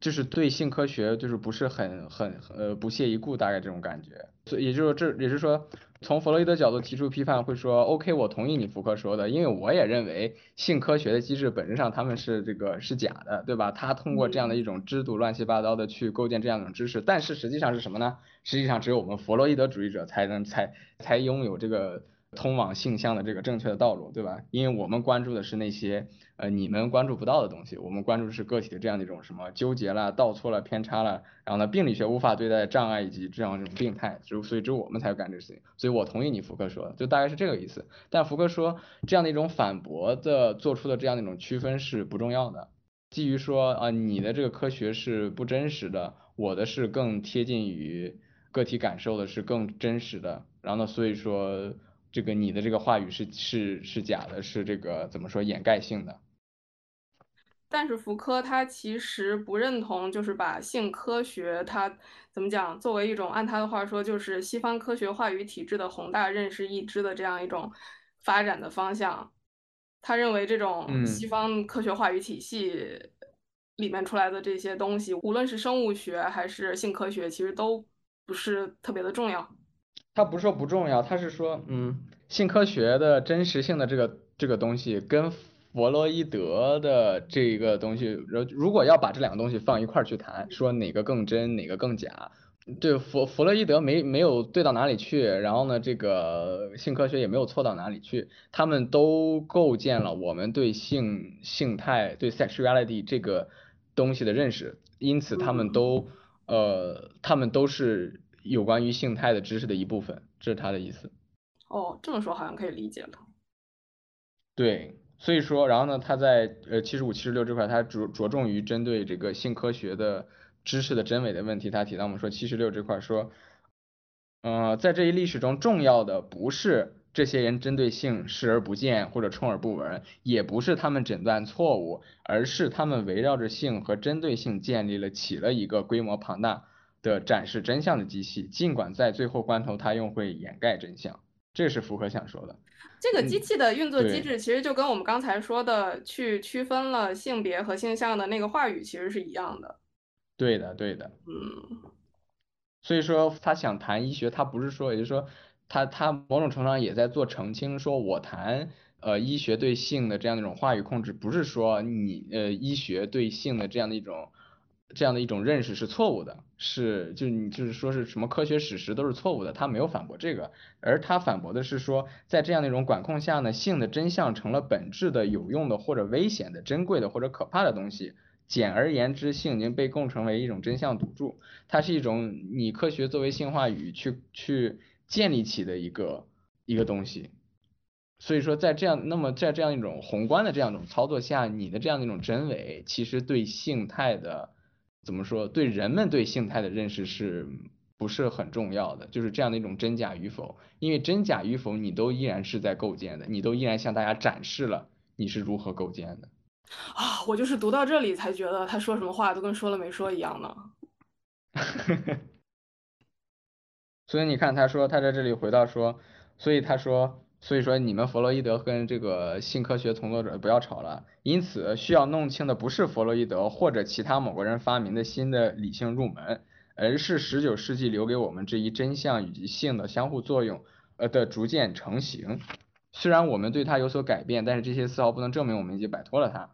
就是对性科学就是不是很很呃不屑一顾，大概这种感觉。所以也就是，这也是说。从弗洛伊德角度提出批判，会说 OK，我同意你福柯说的，因为我也认为性科学的机制本质上他们是这个是假的，对吧？他通过这样的一种制度乱七八糟的去构建这样一种知识，但是实际上是什么呢？实际上只有我们弗洛伊德主义者才能才才拥有这个。通往性向的这个正确的道路，对吧？因为我们关注的是那些呃你们关注不到的东西，我们关注的是个体的这样的一种什么纠结啦、倒错了、偏差了，然后呢，病理学无法对待障碍以及这样一种病态，就所以只有我们才要干这事情。所以我同意你福柯说的，就大概是这个意思。但福柯说这样的一种反驳的做出的这样的一种区分是不重要的，基于说啊你的这个科学是不真实的，我的是更贴近于个体感受的，是更真实的。然后呢，所以说。这个你的这个话语是是是假的，是这个怎么说掩盖性的？但是福柯他其实不认同，就是把性科学他怎么讲作为一种按他的话说，就是西方科学话语体制的宏大认识一支的这样一种发展的方向。他认为这种西方科学话语体系里面出来的这些东西，无论是生物学还是性科学，其实都不是特别的重要。他不是说不重要，他是说，嗯，性科学的真实性的这个这个东西，跟弗洛伊德的这个东西，如如果要把这两个东西放一块儿去谈，说哪个更真，哪个更假，对弗弗洛伊德没没有对到哪里去，然后呢，这个性科学也没有错到哪里去，他们都构建了我们对性性态对 sexuality 这个东西的认识，因此他们都呃，他们都是。有关于性态的知识的一部分，这是他的意思。哦，这么说好像可以理解了。对，所以说，然后呢，他在呃七十五、七十六这块，他着着重于针对这个性科学的知识的真伪的问题。他提到我们说七十六这块说，呃，在这一历史中，重要的不是这些人针对性视而不见或者充耳不闻，也不是他们诊断错误，而是他们围绕着性和针对性建立了起了一个规模庞大。的展示真相的机器，尽管在最后关头，它又会掩盖真相，这是符合想说的。这个机器的运作机制，其实就跟我们刚才说的去区分了性别和性向的那个话语，其实是一样的。对的，对的。嗯。所以说，他想谈医学，他不是说，也就是说，他他某种程度上也在做澄清，说我谈呃医学对性的这样的一种话语控制，不是说你呃医学对性的这样的一种。这样的一种认识是错误的，是就你就是说是什么科学史实都是错误的，他没有反驳这个，而他反驳的是说，在这样的一种管控下呢，性的真相成了本质的有用的或者危险的、珍贵的或者可怕的东西。简而言之，性已经被共成为一种真相赌注，它是一种你科学作为性话语去去建立起的一个一个东西。所以说，在这样那么在这样一种宏观的这样一种操作下，你的这样的一种真伪，其实对性态的。怎么说？对人们对性态的认识是不是很重要的？就是这样的一种真假与否，因为真假与否你都依然是在构建的，你都依然向大家展示了你是如何构建的。啊，我就是读到这里才觉得他说什么话都跟说了没说一样呢。所以你看，他说他在这里回到说，所以他说。所以说，你们弗洛伊德跟这个性科学从作者不要吵了。因此，需要弄清的不是弗洛伊德或者其他某个人发明的新的理性入门，而是十九世纪留给我们这一真相以及性的相互作用呃的逐渐成型。虽然我们对它有所改变，但是这些丝毫不能证明我们已经摆脱了它。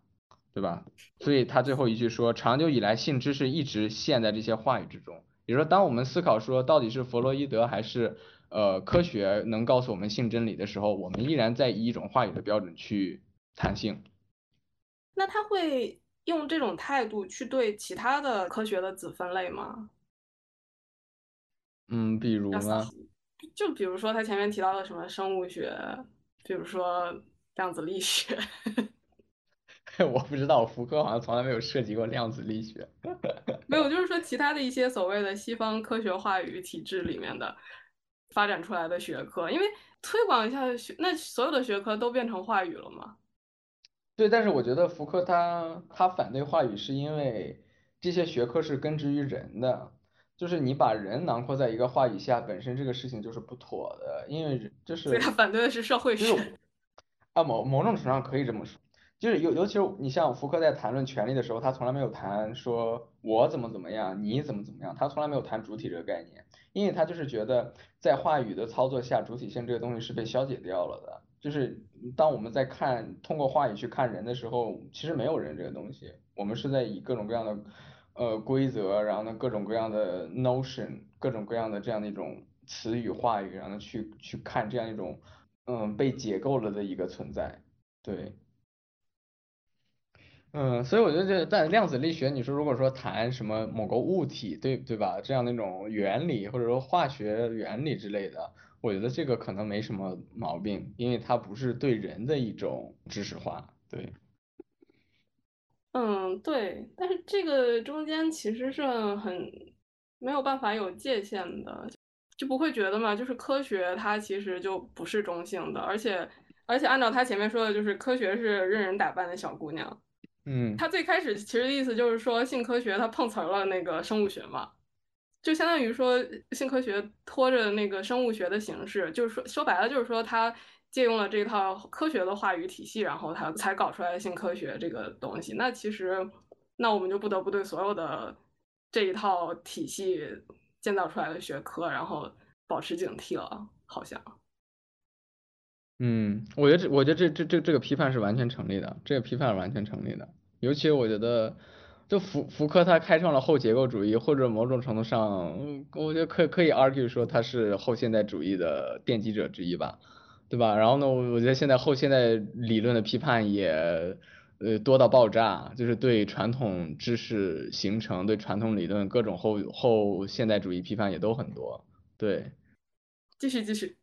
对吧？所以他最后一句说，长久以来性知识一直陷在这些话语之中。也就是说，当我们思考说到底是弗洛伊德还是呃科学能告诉我们性真理的时候，我们依然在以一种话语的标准去谈性。那他会用这种态度去对其他的科学的子分类吗？嗯，比如呢？就比如说他前面提到的什么生物学，比如说量子力学。我不知道，福柯好像从来没有涉及过量子力学。没有，就是说其他的一些所谓的西方科学话语体制里面的发展出来的学科，因为推广一下学，那所有的学科都变成话语了吗？对，但是我觉得福柯他他反对话语，是因为这些学科是根植于人的，就是你把人囊括在一个话语下，本身这个事情就是不妥的，因为就是。所以他反对的是社会 学。啊，某某种程度上可以这么说。就是尤尤其是你像福柯在谈论权利的时候，他从来没有谈说我怎么怎么样，你怎么怎么样，他从来没有谈主体这个概念，因为他就是觉得在话语的操作下，主体性这个东西是被消解掉了的。就是当我们在看通过话语去看人的时候，其实没有人这个东西，我们是在以各种各样的呃规则，然后呢各种各样的 notion，各种各样的这样的一种词语话语，然后去去看这样一种嗯被解构了的一个存在，对。嗯，所以我觉得这在量子力学，你说如果说谈什么某个物体，对对吧？这样那种原理或者说化学原理之类的，我觉得这个可能没什么毛病，因为它不是对人的一种知识化，对。嗯，对，但是这个中间其实是很没有办法有界限的，就不会觉得嘛，就是科学它其实就不是中性的，而且而且按照他前面说的，就是科学是任人打扮的小姑娘。嗯，他最开始其实意思就是说性科学它碰瓷儿了那个生物学嘛，就相当于说性科学拖着那个生物学的形式，就是说说白了就是说他借用了这套科学的话语体系，然后他才搞出来性科学这个东西。那其实那我们就不得不对所有的这一套体系建造出来的学科，然后保持警惕了，好像。嗯，我觉得这，我觉得这这这这个批判是完全成立的，这个批判是完全成立的。尤其我觉得，就福福柯他开创了后结构主义，或者某种程度上，我觉得可可以 argue 说他是后现代主义的奠基者之一吧，对吧？然后呢，我我觉得现在后现代理论的批判也呃多到爆炸，就是对传统知识形成、对传统理论各种后后现代主义批判也都很多。对，继续继续。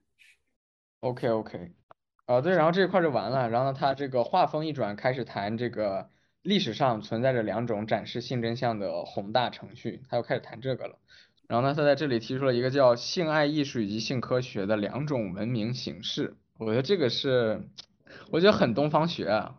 OK OK。啊对，然后这一块就完了，然后呢，他这个话锋一转，开始谈这个历史上存在着两种展示性真相的宏大程序，他又开始谈这个了。然后呢，他在这里提出了一个叫性爱艺术以及性科学的两种文明形式，我觉得这个是，我觉得很东方学啊。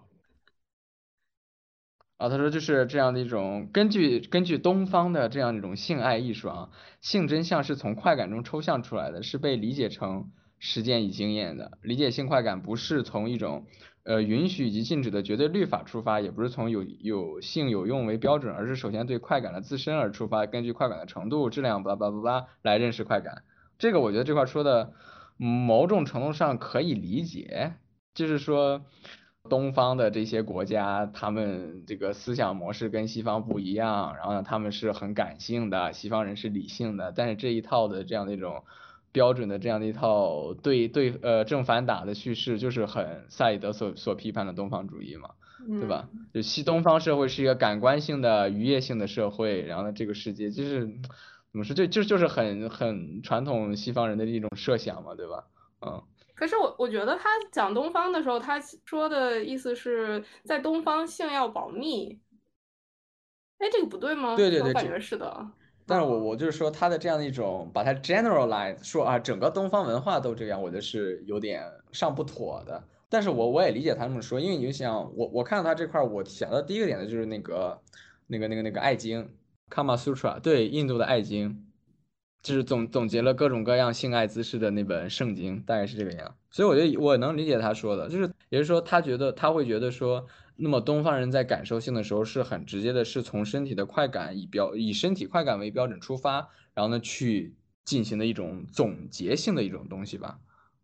啊，他说就是这样的一种根据根据东方的这样一种性爱艺术啊，性真相是从快感中抽象出来的，是被理解成。实践与经验的理解性快感不是从一种呃允许以及禁止的绝对律法出发，也不是从有有性有用为标准，而是首先对快感的自身而出发，根据快感的程度、质量巴拉巴拉巴拉来认识快感。这个我觉得这块说的某种程度上可以理解，就是说东方的这些国家，他们这个思想模式跟西方不一样，然后呢他们是很感性的，西方人是理性的，但是这一套的这样的一种。标准的这样的一套对对呃正反打的叙事，就是很萨义德所所批判的东方主义嘛，对吧？就西东方社会是一个感官性的愉悦性的社会，然后呢这个世界就是怎么说，就就就是很很传统西方人的一种设想嘛，对吧？嗯。可是我我觉得他讲东方的时候，他说的意思是在东方性要保密，哎，这个不对吗？对对对，我感觉是的。但是我我就是说他的这样的一种把它 generalize 说啊整个东方文化都这样，我觉得是有点上不妥的。但是我我也理解他这么说，因为你就想我我看到他这块，我想到第一个点的就是那个那个那个那个爱经 Kama Sutra，对印度的爱经，就是总总结了各种各样性爱姿势的那本圣经，大概是这个样。所以我觉得我能理解他说的，就是也就是说他觉得他会觉得说。那么东方人在感受性的时候是很直接的，是从身体的快感以标以身体快感为标准出发，然后呢去进行的一种总结性的一种东西吧，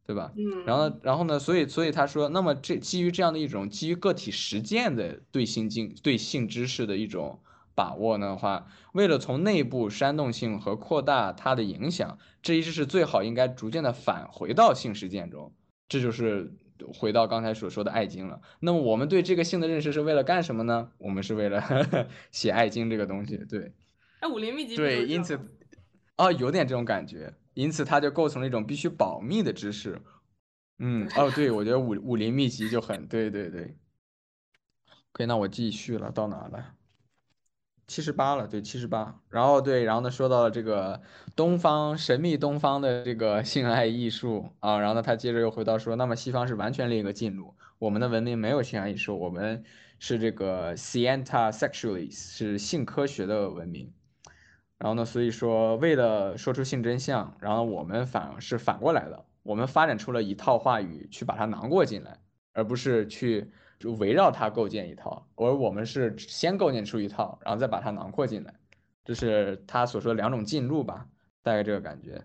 对吧？嗯，然后然后呢，所以所以他说，那么这基于这样的一种基于个体实践的对性经对性知识的一种把握的话，为了从内部煽动性和扩大它的影响，这一知识最好应该逐渐的返回到性实践中，这就是回到刚才所说的爱经了。那么我们对这个性的认识是为了干什么呢？我们是为了 写爱经这个东西，对。哎，武林秘籍对，因此，哦，有点这种感觉，因此它就构成了一种必须保密的知识。嗯，哦，对，我觉得武武林秘籍就很对，对，对。OK，，那我继续了，到哪了？七十八了，对，七十八。然后对，然后呢，说到了这个东方神秘东方的这个性爱艺术啊，然后呢，他接着又回到说，那么西方是完全另一个进路，我们的文明没有性爱艺术，我们是这个 scienta sexualis，是性科学的文明。然后呢，所以说为了说出性真相，然后我们反是反过来的，我们发展出了一套话语去把它囊括进来，而不是去就围绕它构建一套，而我们是先构建出一套，然后再把它囊括进来，这是他所说的两种进入吧，大概这个感觉，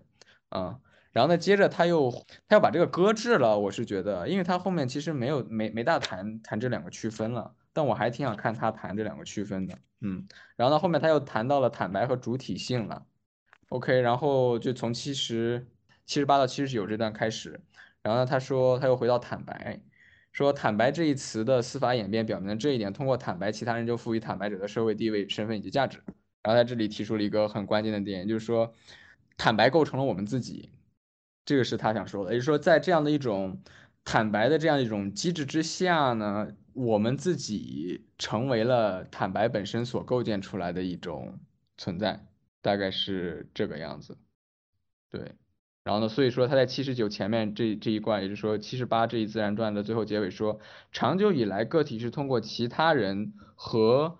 啊，然后呢，接着他又他要把这个搁置了，我是觉得，因为他后面其实没有没没大谈谈这两个区分了。但我还挺想看他谈这两个区分的，嗯，然后呢，后面他又谈到了坦白和主体性了，OK，然后就从七十七十八到七十九这段开始，然后呢，他说他又回到坦白，说坦白这一词的司法演变表明了这一点，通过坦白，其他人就赋予坦白者的社会地位、身份以及价值，然后在这里提出了一个很关键的点，就是说坦白构成了我们自己，这个是他想说的，也就是说在这样的一种坦白的这样一种机制之下呢。我们自己成为了坦白本身所构建出来的一种存在，大概是这个样子。对，然后呢，所以说他在七十九前面这这一段，也就是说七十八这一自然段的最后结尾说，长久以来个体是通过其他人和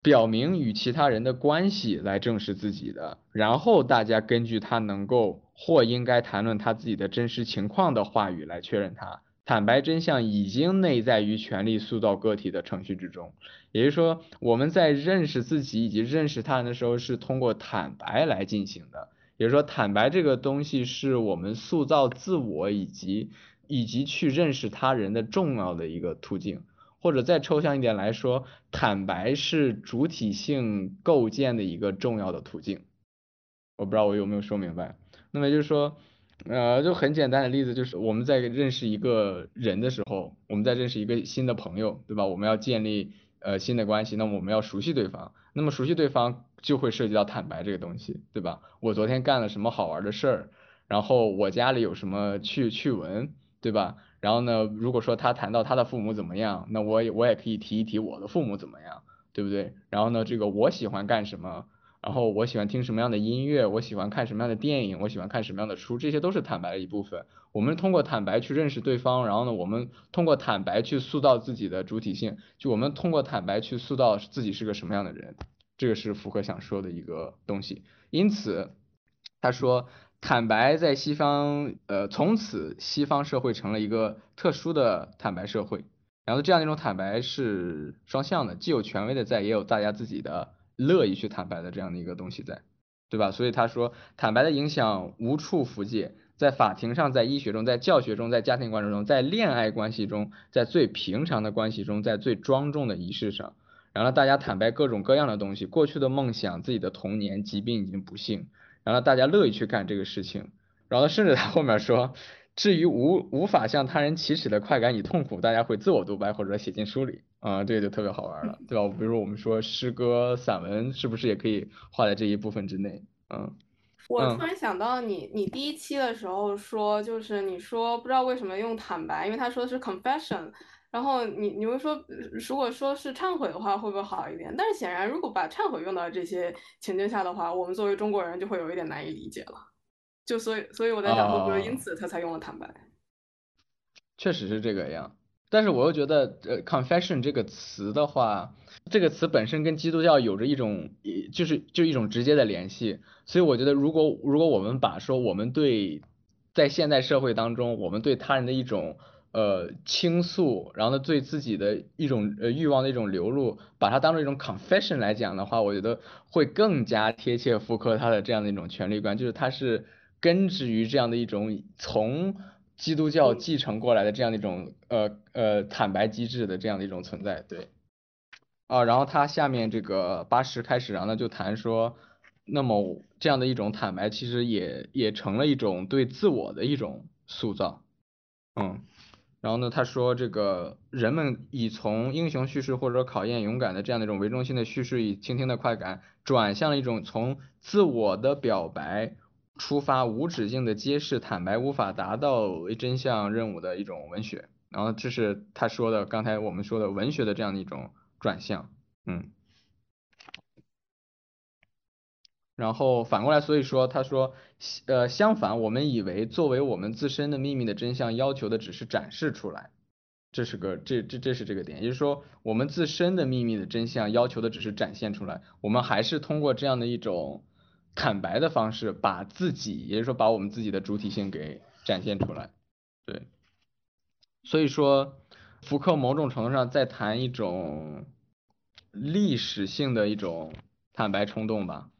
表明与其他人的关系来证实自己的，然后大家根据他能够或应该谈论他自己的真实情况的话语来确认他。坦白真相已经内在于权力塑造个体的程序之中，也就是说，我们在认识自己以及认识他人的时候，是通过坦白来进行的。也就说，坦白这个东西是我们塑造自我以及以及去认识他人的重要的一个途径。或者再抽象一点来说，坦白是主体性构建的一个重要的途径。我不知道我有没有说明白。那么就是说。呃，就很简单的例子，就是我们在认识一个人的时候，我们在认识一个新的朋友，对吧？我们要建立呃新的关系，那么我们要熟悉对方，那么熟悉对方就会涉及到坦白这个东西，对吧？我昨天干了什么好玩的事儿，然后我家里有什么趣趣闻，对吧？然后呢，如果说他谈到他的父母怎么样，那我也我也可以提一提我的父母怎么样，对不对？然后呢，这个我喜欢干什么？然后我喜欢听什么样的音乐，我喜欢看什么样的电影，我喜欢看什么样的书，这些都是坦白的一部分。我们通过坦白去认识对方，然后呢，我们通过坦白去塑造自己的主体性，就我们通过坦白去塑造自己是个什么样的人，这个是符合想说的一个东西。因此，他说坦白在西方，呃，从此西方社会成了一个特殊的坦白社会。然后这样一种坦白是双向的，既有权威的在，也有大家自己的。乐意去坦白的这样的一个东西在，对吧？所以他说，坦白的影响无处不界，在法庭上，在医学中，在教学中，在家庭关系中，在恋爱关系中，在最平常的关系中，在最庄重的仪式上，然后大家坦白各种各样的东西，过去的梦想、自己的童年、疾病以及不幸，然后大家乐意去干这个事情，然后甚至他后面说。至于无无法向他人启齿的快感与痛苦，大家会自我独白或者写进书里啊，这个就特别好玩了，对吧？比如说我们说诗歌、散文，是不是也可以画在这一部分之内？嗯，我突然想到你，你第一期的时候说，就是你说不知道为什么用坦白，因为他说的是 confession，然后你你会说，如果说是忏悔的话，会不会好一点？但是显然，如果把忏悔用到这些情境下的话，我们作为中国人就会有一点难以理解了。就所以，所以我在想，会不会因此他才用了坦白？确实是这个样，但是我又觉得，呃，confession 这个词的话，这个词本身跟基督教有着一种，就是就一种直接的联系，所以我觉得，如果如果我们把说我们对在现代社会当中，我们对他人的一种呃倾诉，然后呢对自己的一种呃欲望的一种流露，把它当做一种 confession 来讲的话，我觉得会更加贴切复刻他的这样的一种权利观，就是他是。根植于这样的一种从基督教继承过来的这样的一种呃呃坦白机制的这样的一种存在，对。啊，然后他下面这个八十开始，然后呢就谈说，那么这样的一种坦白其实也也成了一种对自我的一种塑造，嗯。然后呢，他说这个人们以从英雄叙事或者考验勇敢的这样的一种为中心的叙事，以倾听的快感，转向了一种从自我的表白出发，无止境的揭示坦白无法达到为真相任务的一种文学。然后这是他说的，刚才我们说的文学的这样的一种转向，嗯。然后反过来，所以说他说，呃，相反，我们以为作为我们自身的秘密的真相，要求的只是展示出来，这是个这这这是这个点，也就是说，我们自身的秘密的真相要求的只是展现出来，我们还是通过这样的一种坦白的方式，把自己，也就是说，把我们自己的主体性给展现出来，对，所以说，福克某种程度上在谈一种历史性的一种坦白冲动吧。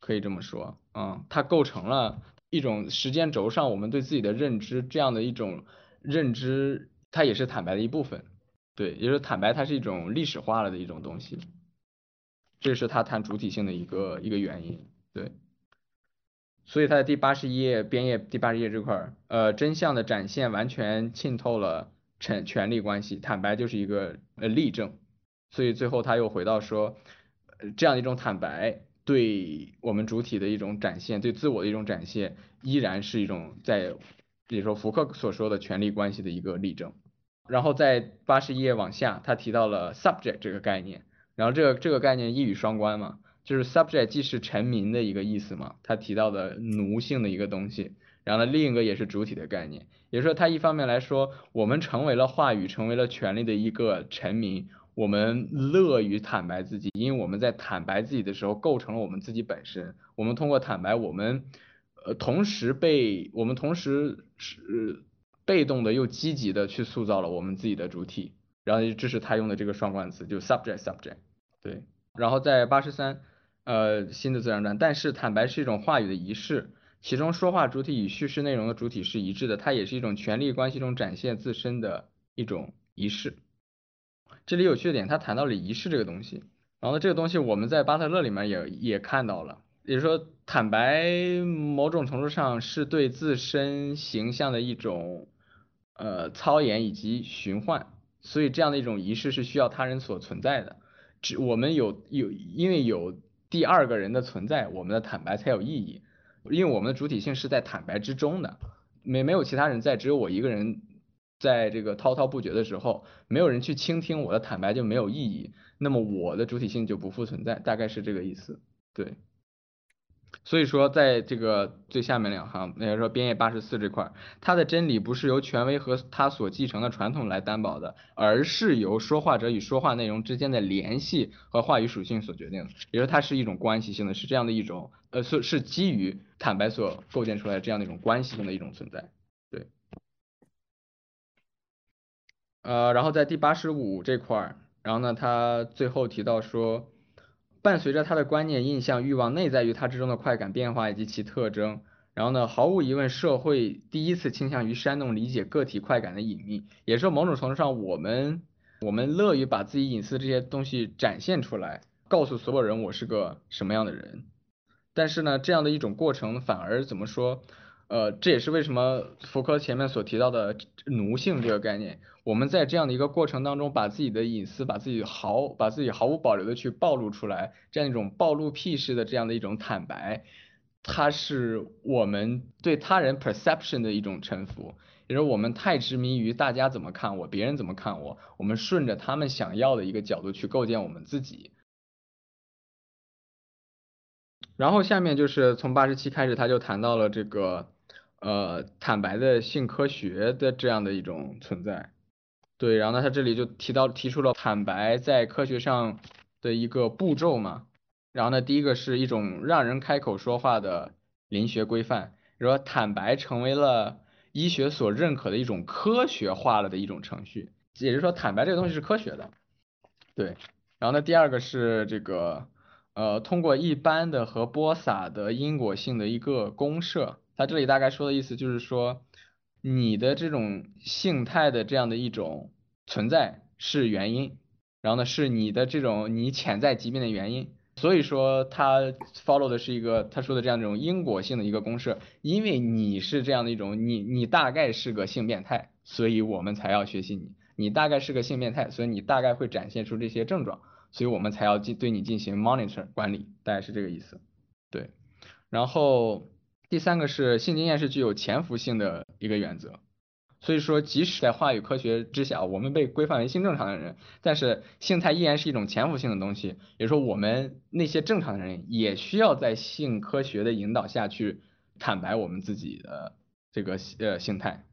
可以这么说，嗯，它构成了一种时间轴上我们对自己的认知，这样的一种认知，它也是坦白的一部分，对，也就是坦白，它是一种历史化了的一种东西，这是他谈主体性的一个一个原因，对，所以他在第八十一页编页第八十页这块儿，呃，真相的展现完全浸透了权权力关系，坦白就是一个呃例证，所以最后他又回到说，呃这样一种坦白。对我们主体的一种展现，对自我的一种展现，依然是一种在，比如说福克所说的权力关系的一个例证。然后在八十页往下，他提到了 subject 这个概念，然后这个这个概念一语双关嘛，就是 subject 既是臣民的一个意思嘛，他提到的奴性的一个东西，然后呢另一个也是主体的概念，也就是说他一方面来说，我们成为了话语，成为了权力的一个臣民。我们乐于坦白自己，因为我们在坦白自己的时候，构成了我们自己本身。我们通过坦白，我们呃同时被我们同时是被动的又积极的去塑造了我们自己的主体。然后这是他用的这个双关词，就 subject subject。对。然后在八十三，呃新的自然段，但是坦白是一种话语的仪式，其中说话主体与叙事内容的主体是一致的，它也是一种权力关系中展现自身的一种仪式。这里有趣的点，他谈到了仪式这个东西，然后，这个东西我们在巴特勒里面也也看到了，也就是说，坦白某种程度上是对自身形象的一种呃操演以及循环，所以这样的一种仪式是需要他人所存在的，只我们有有因为有第二个人的存在，我们的坦白才有意义，因为我们的主体性是在坦白之中的，没没有其他人在，只有我一个人。在这个滔滔不绝的时候，没有人去倾听我的坦白就没有意义，那么我的主体性就不复存在，大概是这个意思。对，所以说在这个最下面两行，也就是说编页八十四这块，它的真理不是由权威和他所继承的传统来担保的，而是由说话者与说话内容之间的联系和话语属性所决定的，也就是它是一种关系性的，是这样的一种，呃，是是基于坦白所构建出来这样的一种关系性的一种存在。呃，然后在第八十五这块儿，然后呢，他最后提到说，伴随着他的观念、印象、欲望内在于他之中的快感变化以及其特征，然后呢，毫无疑问，社会第一次倾向于煽动理解个体快感的隐秘，也是某种程度上，我们我们乐于把自己隐私这些东西展现出来，告诉所有人我是个什么样的人，但是呢，这样的一种过程反而怎么说？呃，这也是为什么福柯前面所提到的奴性这个概念，我们在这样的一个过程当中，把自己的隐私，把自己毫把自己毫无保留的去暴露出来，这样一种暴露癖式的这样的一种坦白，它是我们对他人 perception 的一种臣服，也就是我们太执迷于大家怎么看我，别人怎么看我，我们顺着他们想要的一个角度去构建我们自己。然后下面就是从八十七开始，他就谈到了这个。呃，坦白的性科学的这样的一种存在，对，然后呢，他这里就提到提出了坦白在科学上的一个步骤嘛，然后呢，第一个是一种让人开口说话的临学规范，说坦白成为了医学所认可的一种科学化了的一种程序，也就是说坦白这个东西是科学的，对，然后呢，第二个是这个呃，通过一般的和播撒的因果性的一个公设。他这里大概说的意思就是说，你的这种性态的这样的一种存在是原因，然后呢是你的这种你潜在疾病的原因。所以说他 follow 的是一个他说的这样一种因果性的一个公式，因为你是这样的一种你你大概是个性变态，所以我们才要学习你。你大概是个性变态，所以你大概会展现出这些症状，所以我们才要进对你进行 monitor 管理，大概是这个意思。对，然后第三个是性经验是具有潜伏性的一个原则。所以说，即使在话语科学之下，我们被规范为性正常的人，但是性态依然是一种潜伏性的东西。也就是说，我们那些正常的人也需要在性科学的引导下去坦白我们自己的这个呃性态。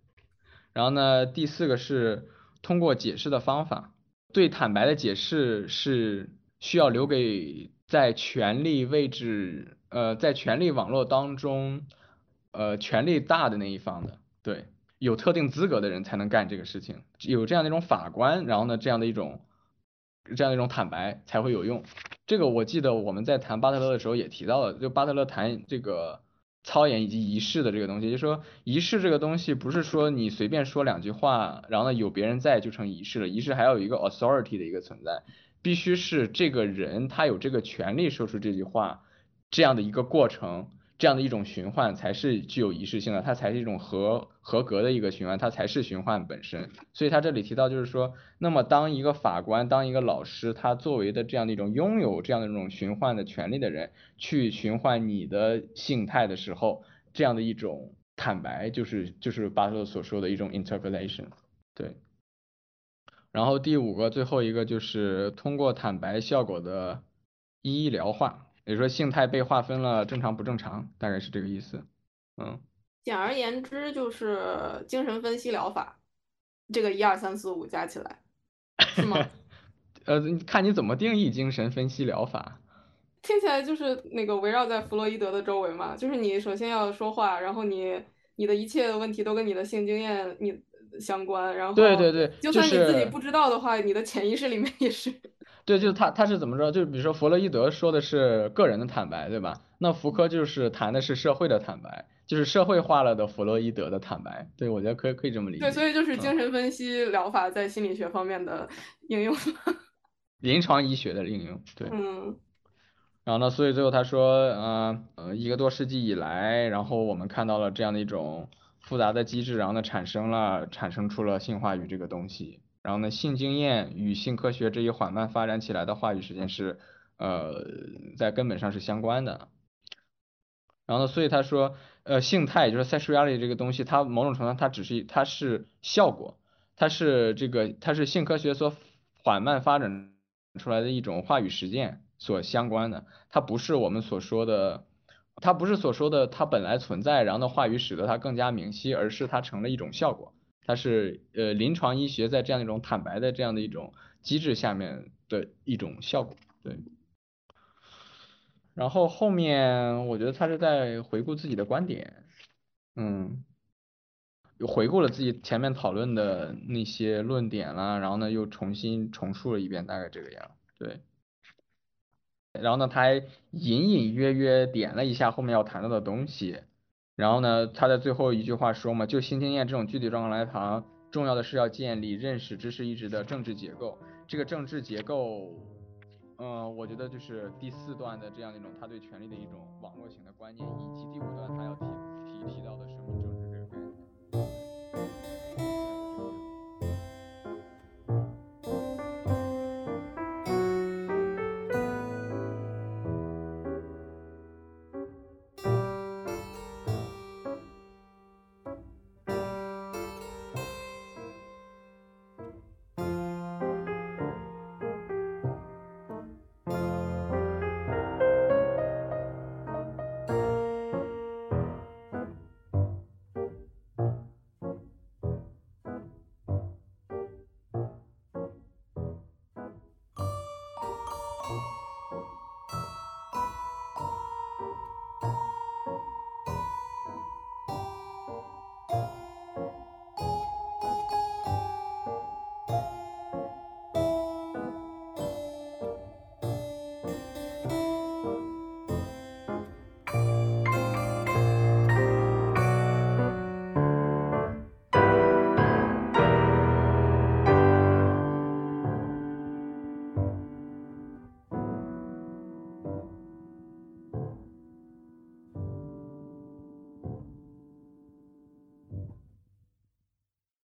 然后呢，第四个是通过解释的方法，对坦白的解释是需要留给在权力位置呃在权力网络当中呃权力大的那一方的，对。有特定资格的人才能干这个事情，有这样的一种法官，然后呢，这样的一种这样的一种坦白才会有用。这个我记得我们在谈巴特勒的时候也提到了，就巴特勒谈这个操演以及仪式的这个东西，就说仪式这个东西不是说你随便说两句话，然后呢有别人在就成仪式了，仪式还要有一个 authority 的一个存在，必须是这个人他有这个权利说出这句话这样的一个过程。这样的一种循环才是具有仪式性的，它才是一种合合格的一个循环，它才是循环本身。所以他这里提到就是说，那么当一个法官，当一个老师，他作为的这样的一种拥有这样的一种循环的权利的人，去循环你的性态的时候，这样的一种坦白，就是就是巴特勒所说的一种 interpolation。对。然后第五个最后一个就是通过坦白效果的医疗化。也说性态被划分了正常不正常，大概是这个意思。嗯，简而言之就是精神分析疗法，这个一二三四五加起来是吗？呃，看你怎么定义精神分析疗法。听起来就是那个围绕在弗洛伊德的周围嘛，就是你首先要说话，然后你你的一切的问题都跟你的性经验你相关，然后对对对，就算你自己不知道的话，你的潜意识里面也是。对，就是他，他是怎么说？就是比如说弗洛伊德说的是个人的坦白，对吧？那福柯就是谈的是社会的坦白，就是社会化了的弗洛伊德的坦白。对，我觉得可以可以这么理解。对，所以就是精神分析疗法在心理学方面的应用。临床医学的应用，对。嗯。然后呢，所以最后他说，呃呃，一个多世纪以来，然后我们看到了这样的一种复杂的机制，然后呢，产生了产生出了性话语这个东西。然后呢，性经验与性科学这一缓慢发展起来的话语时间是，呃，在根本上是相关的。然后呢，所以他说，呃，性态就是 sexuality 这个东西，它某种程度上它只是它是效果，它是这个它是性科学所缓慢发展出来的一种话语实践所相关的，它不是我们所说的，它不是所说的它本来存在，然后呢话语使得它更加明晰，而是它成了一种效果。它是呃临床医学在这样一种坦白的这样的一种机制下面的一种效果，对。然后后面我觉得他是在回顾自己的观点，嗯，又回顾了自己前面讨论的那些论点啦，然后呢又重新重述了一遍，大概这个样，对。然后呢他还隐隐约约点了一下后面要谈到的东西。然后呢，他在最后一句话说嘛，就新经验这种具体状况来谈，重要的是要建立认识知识意志的政治结构。这个政治结构，嗯，我觉得就是第四段的这样一种他对权力的一种网络型的观念，以及第五段他要提提提到的什么政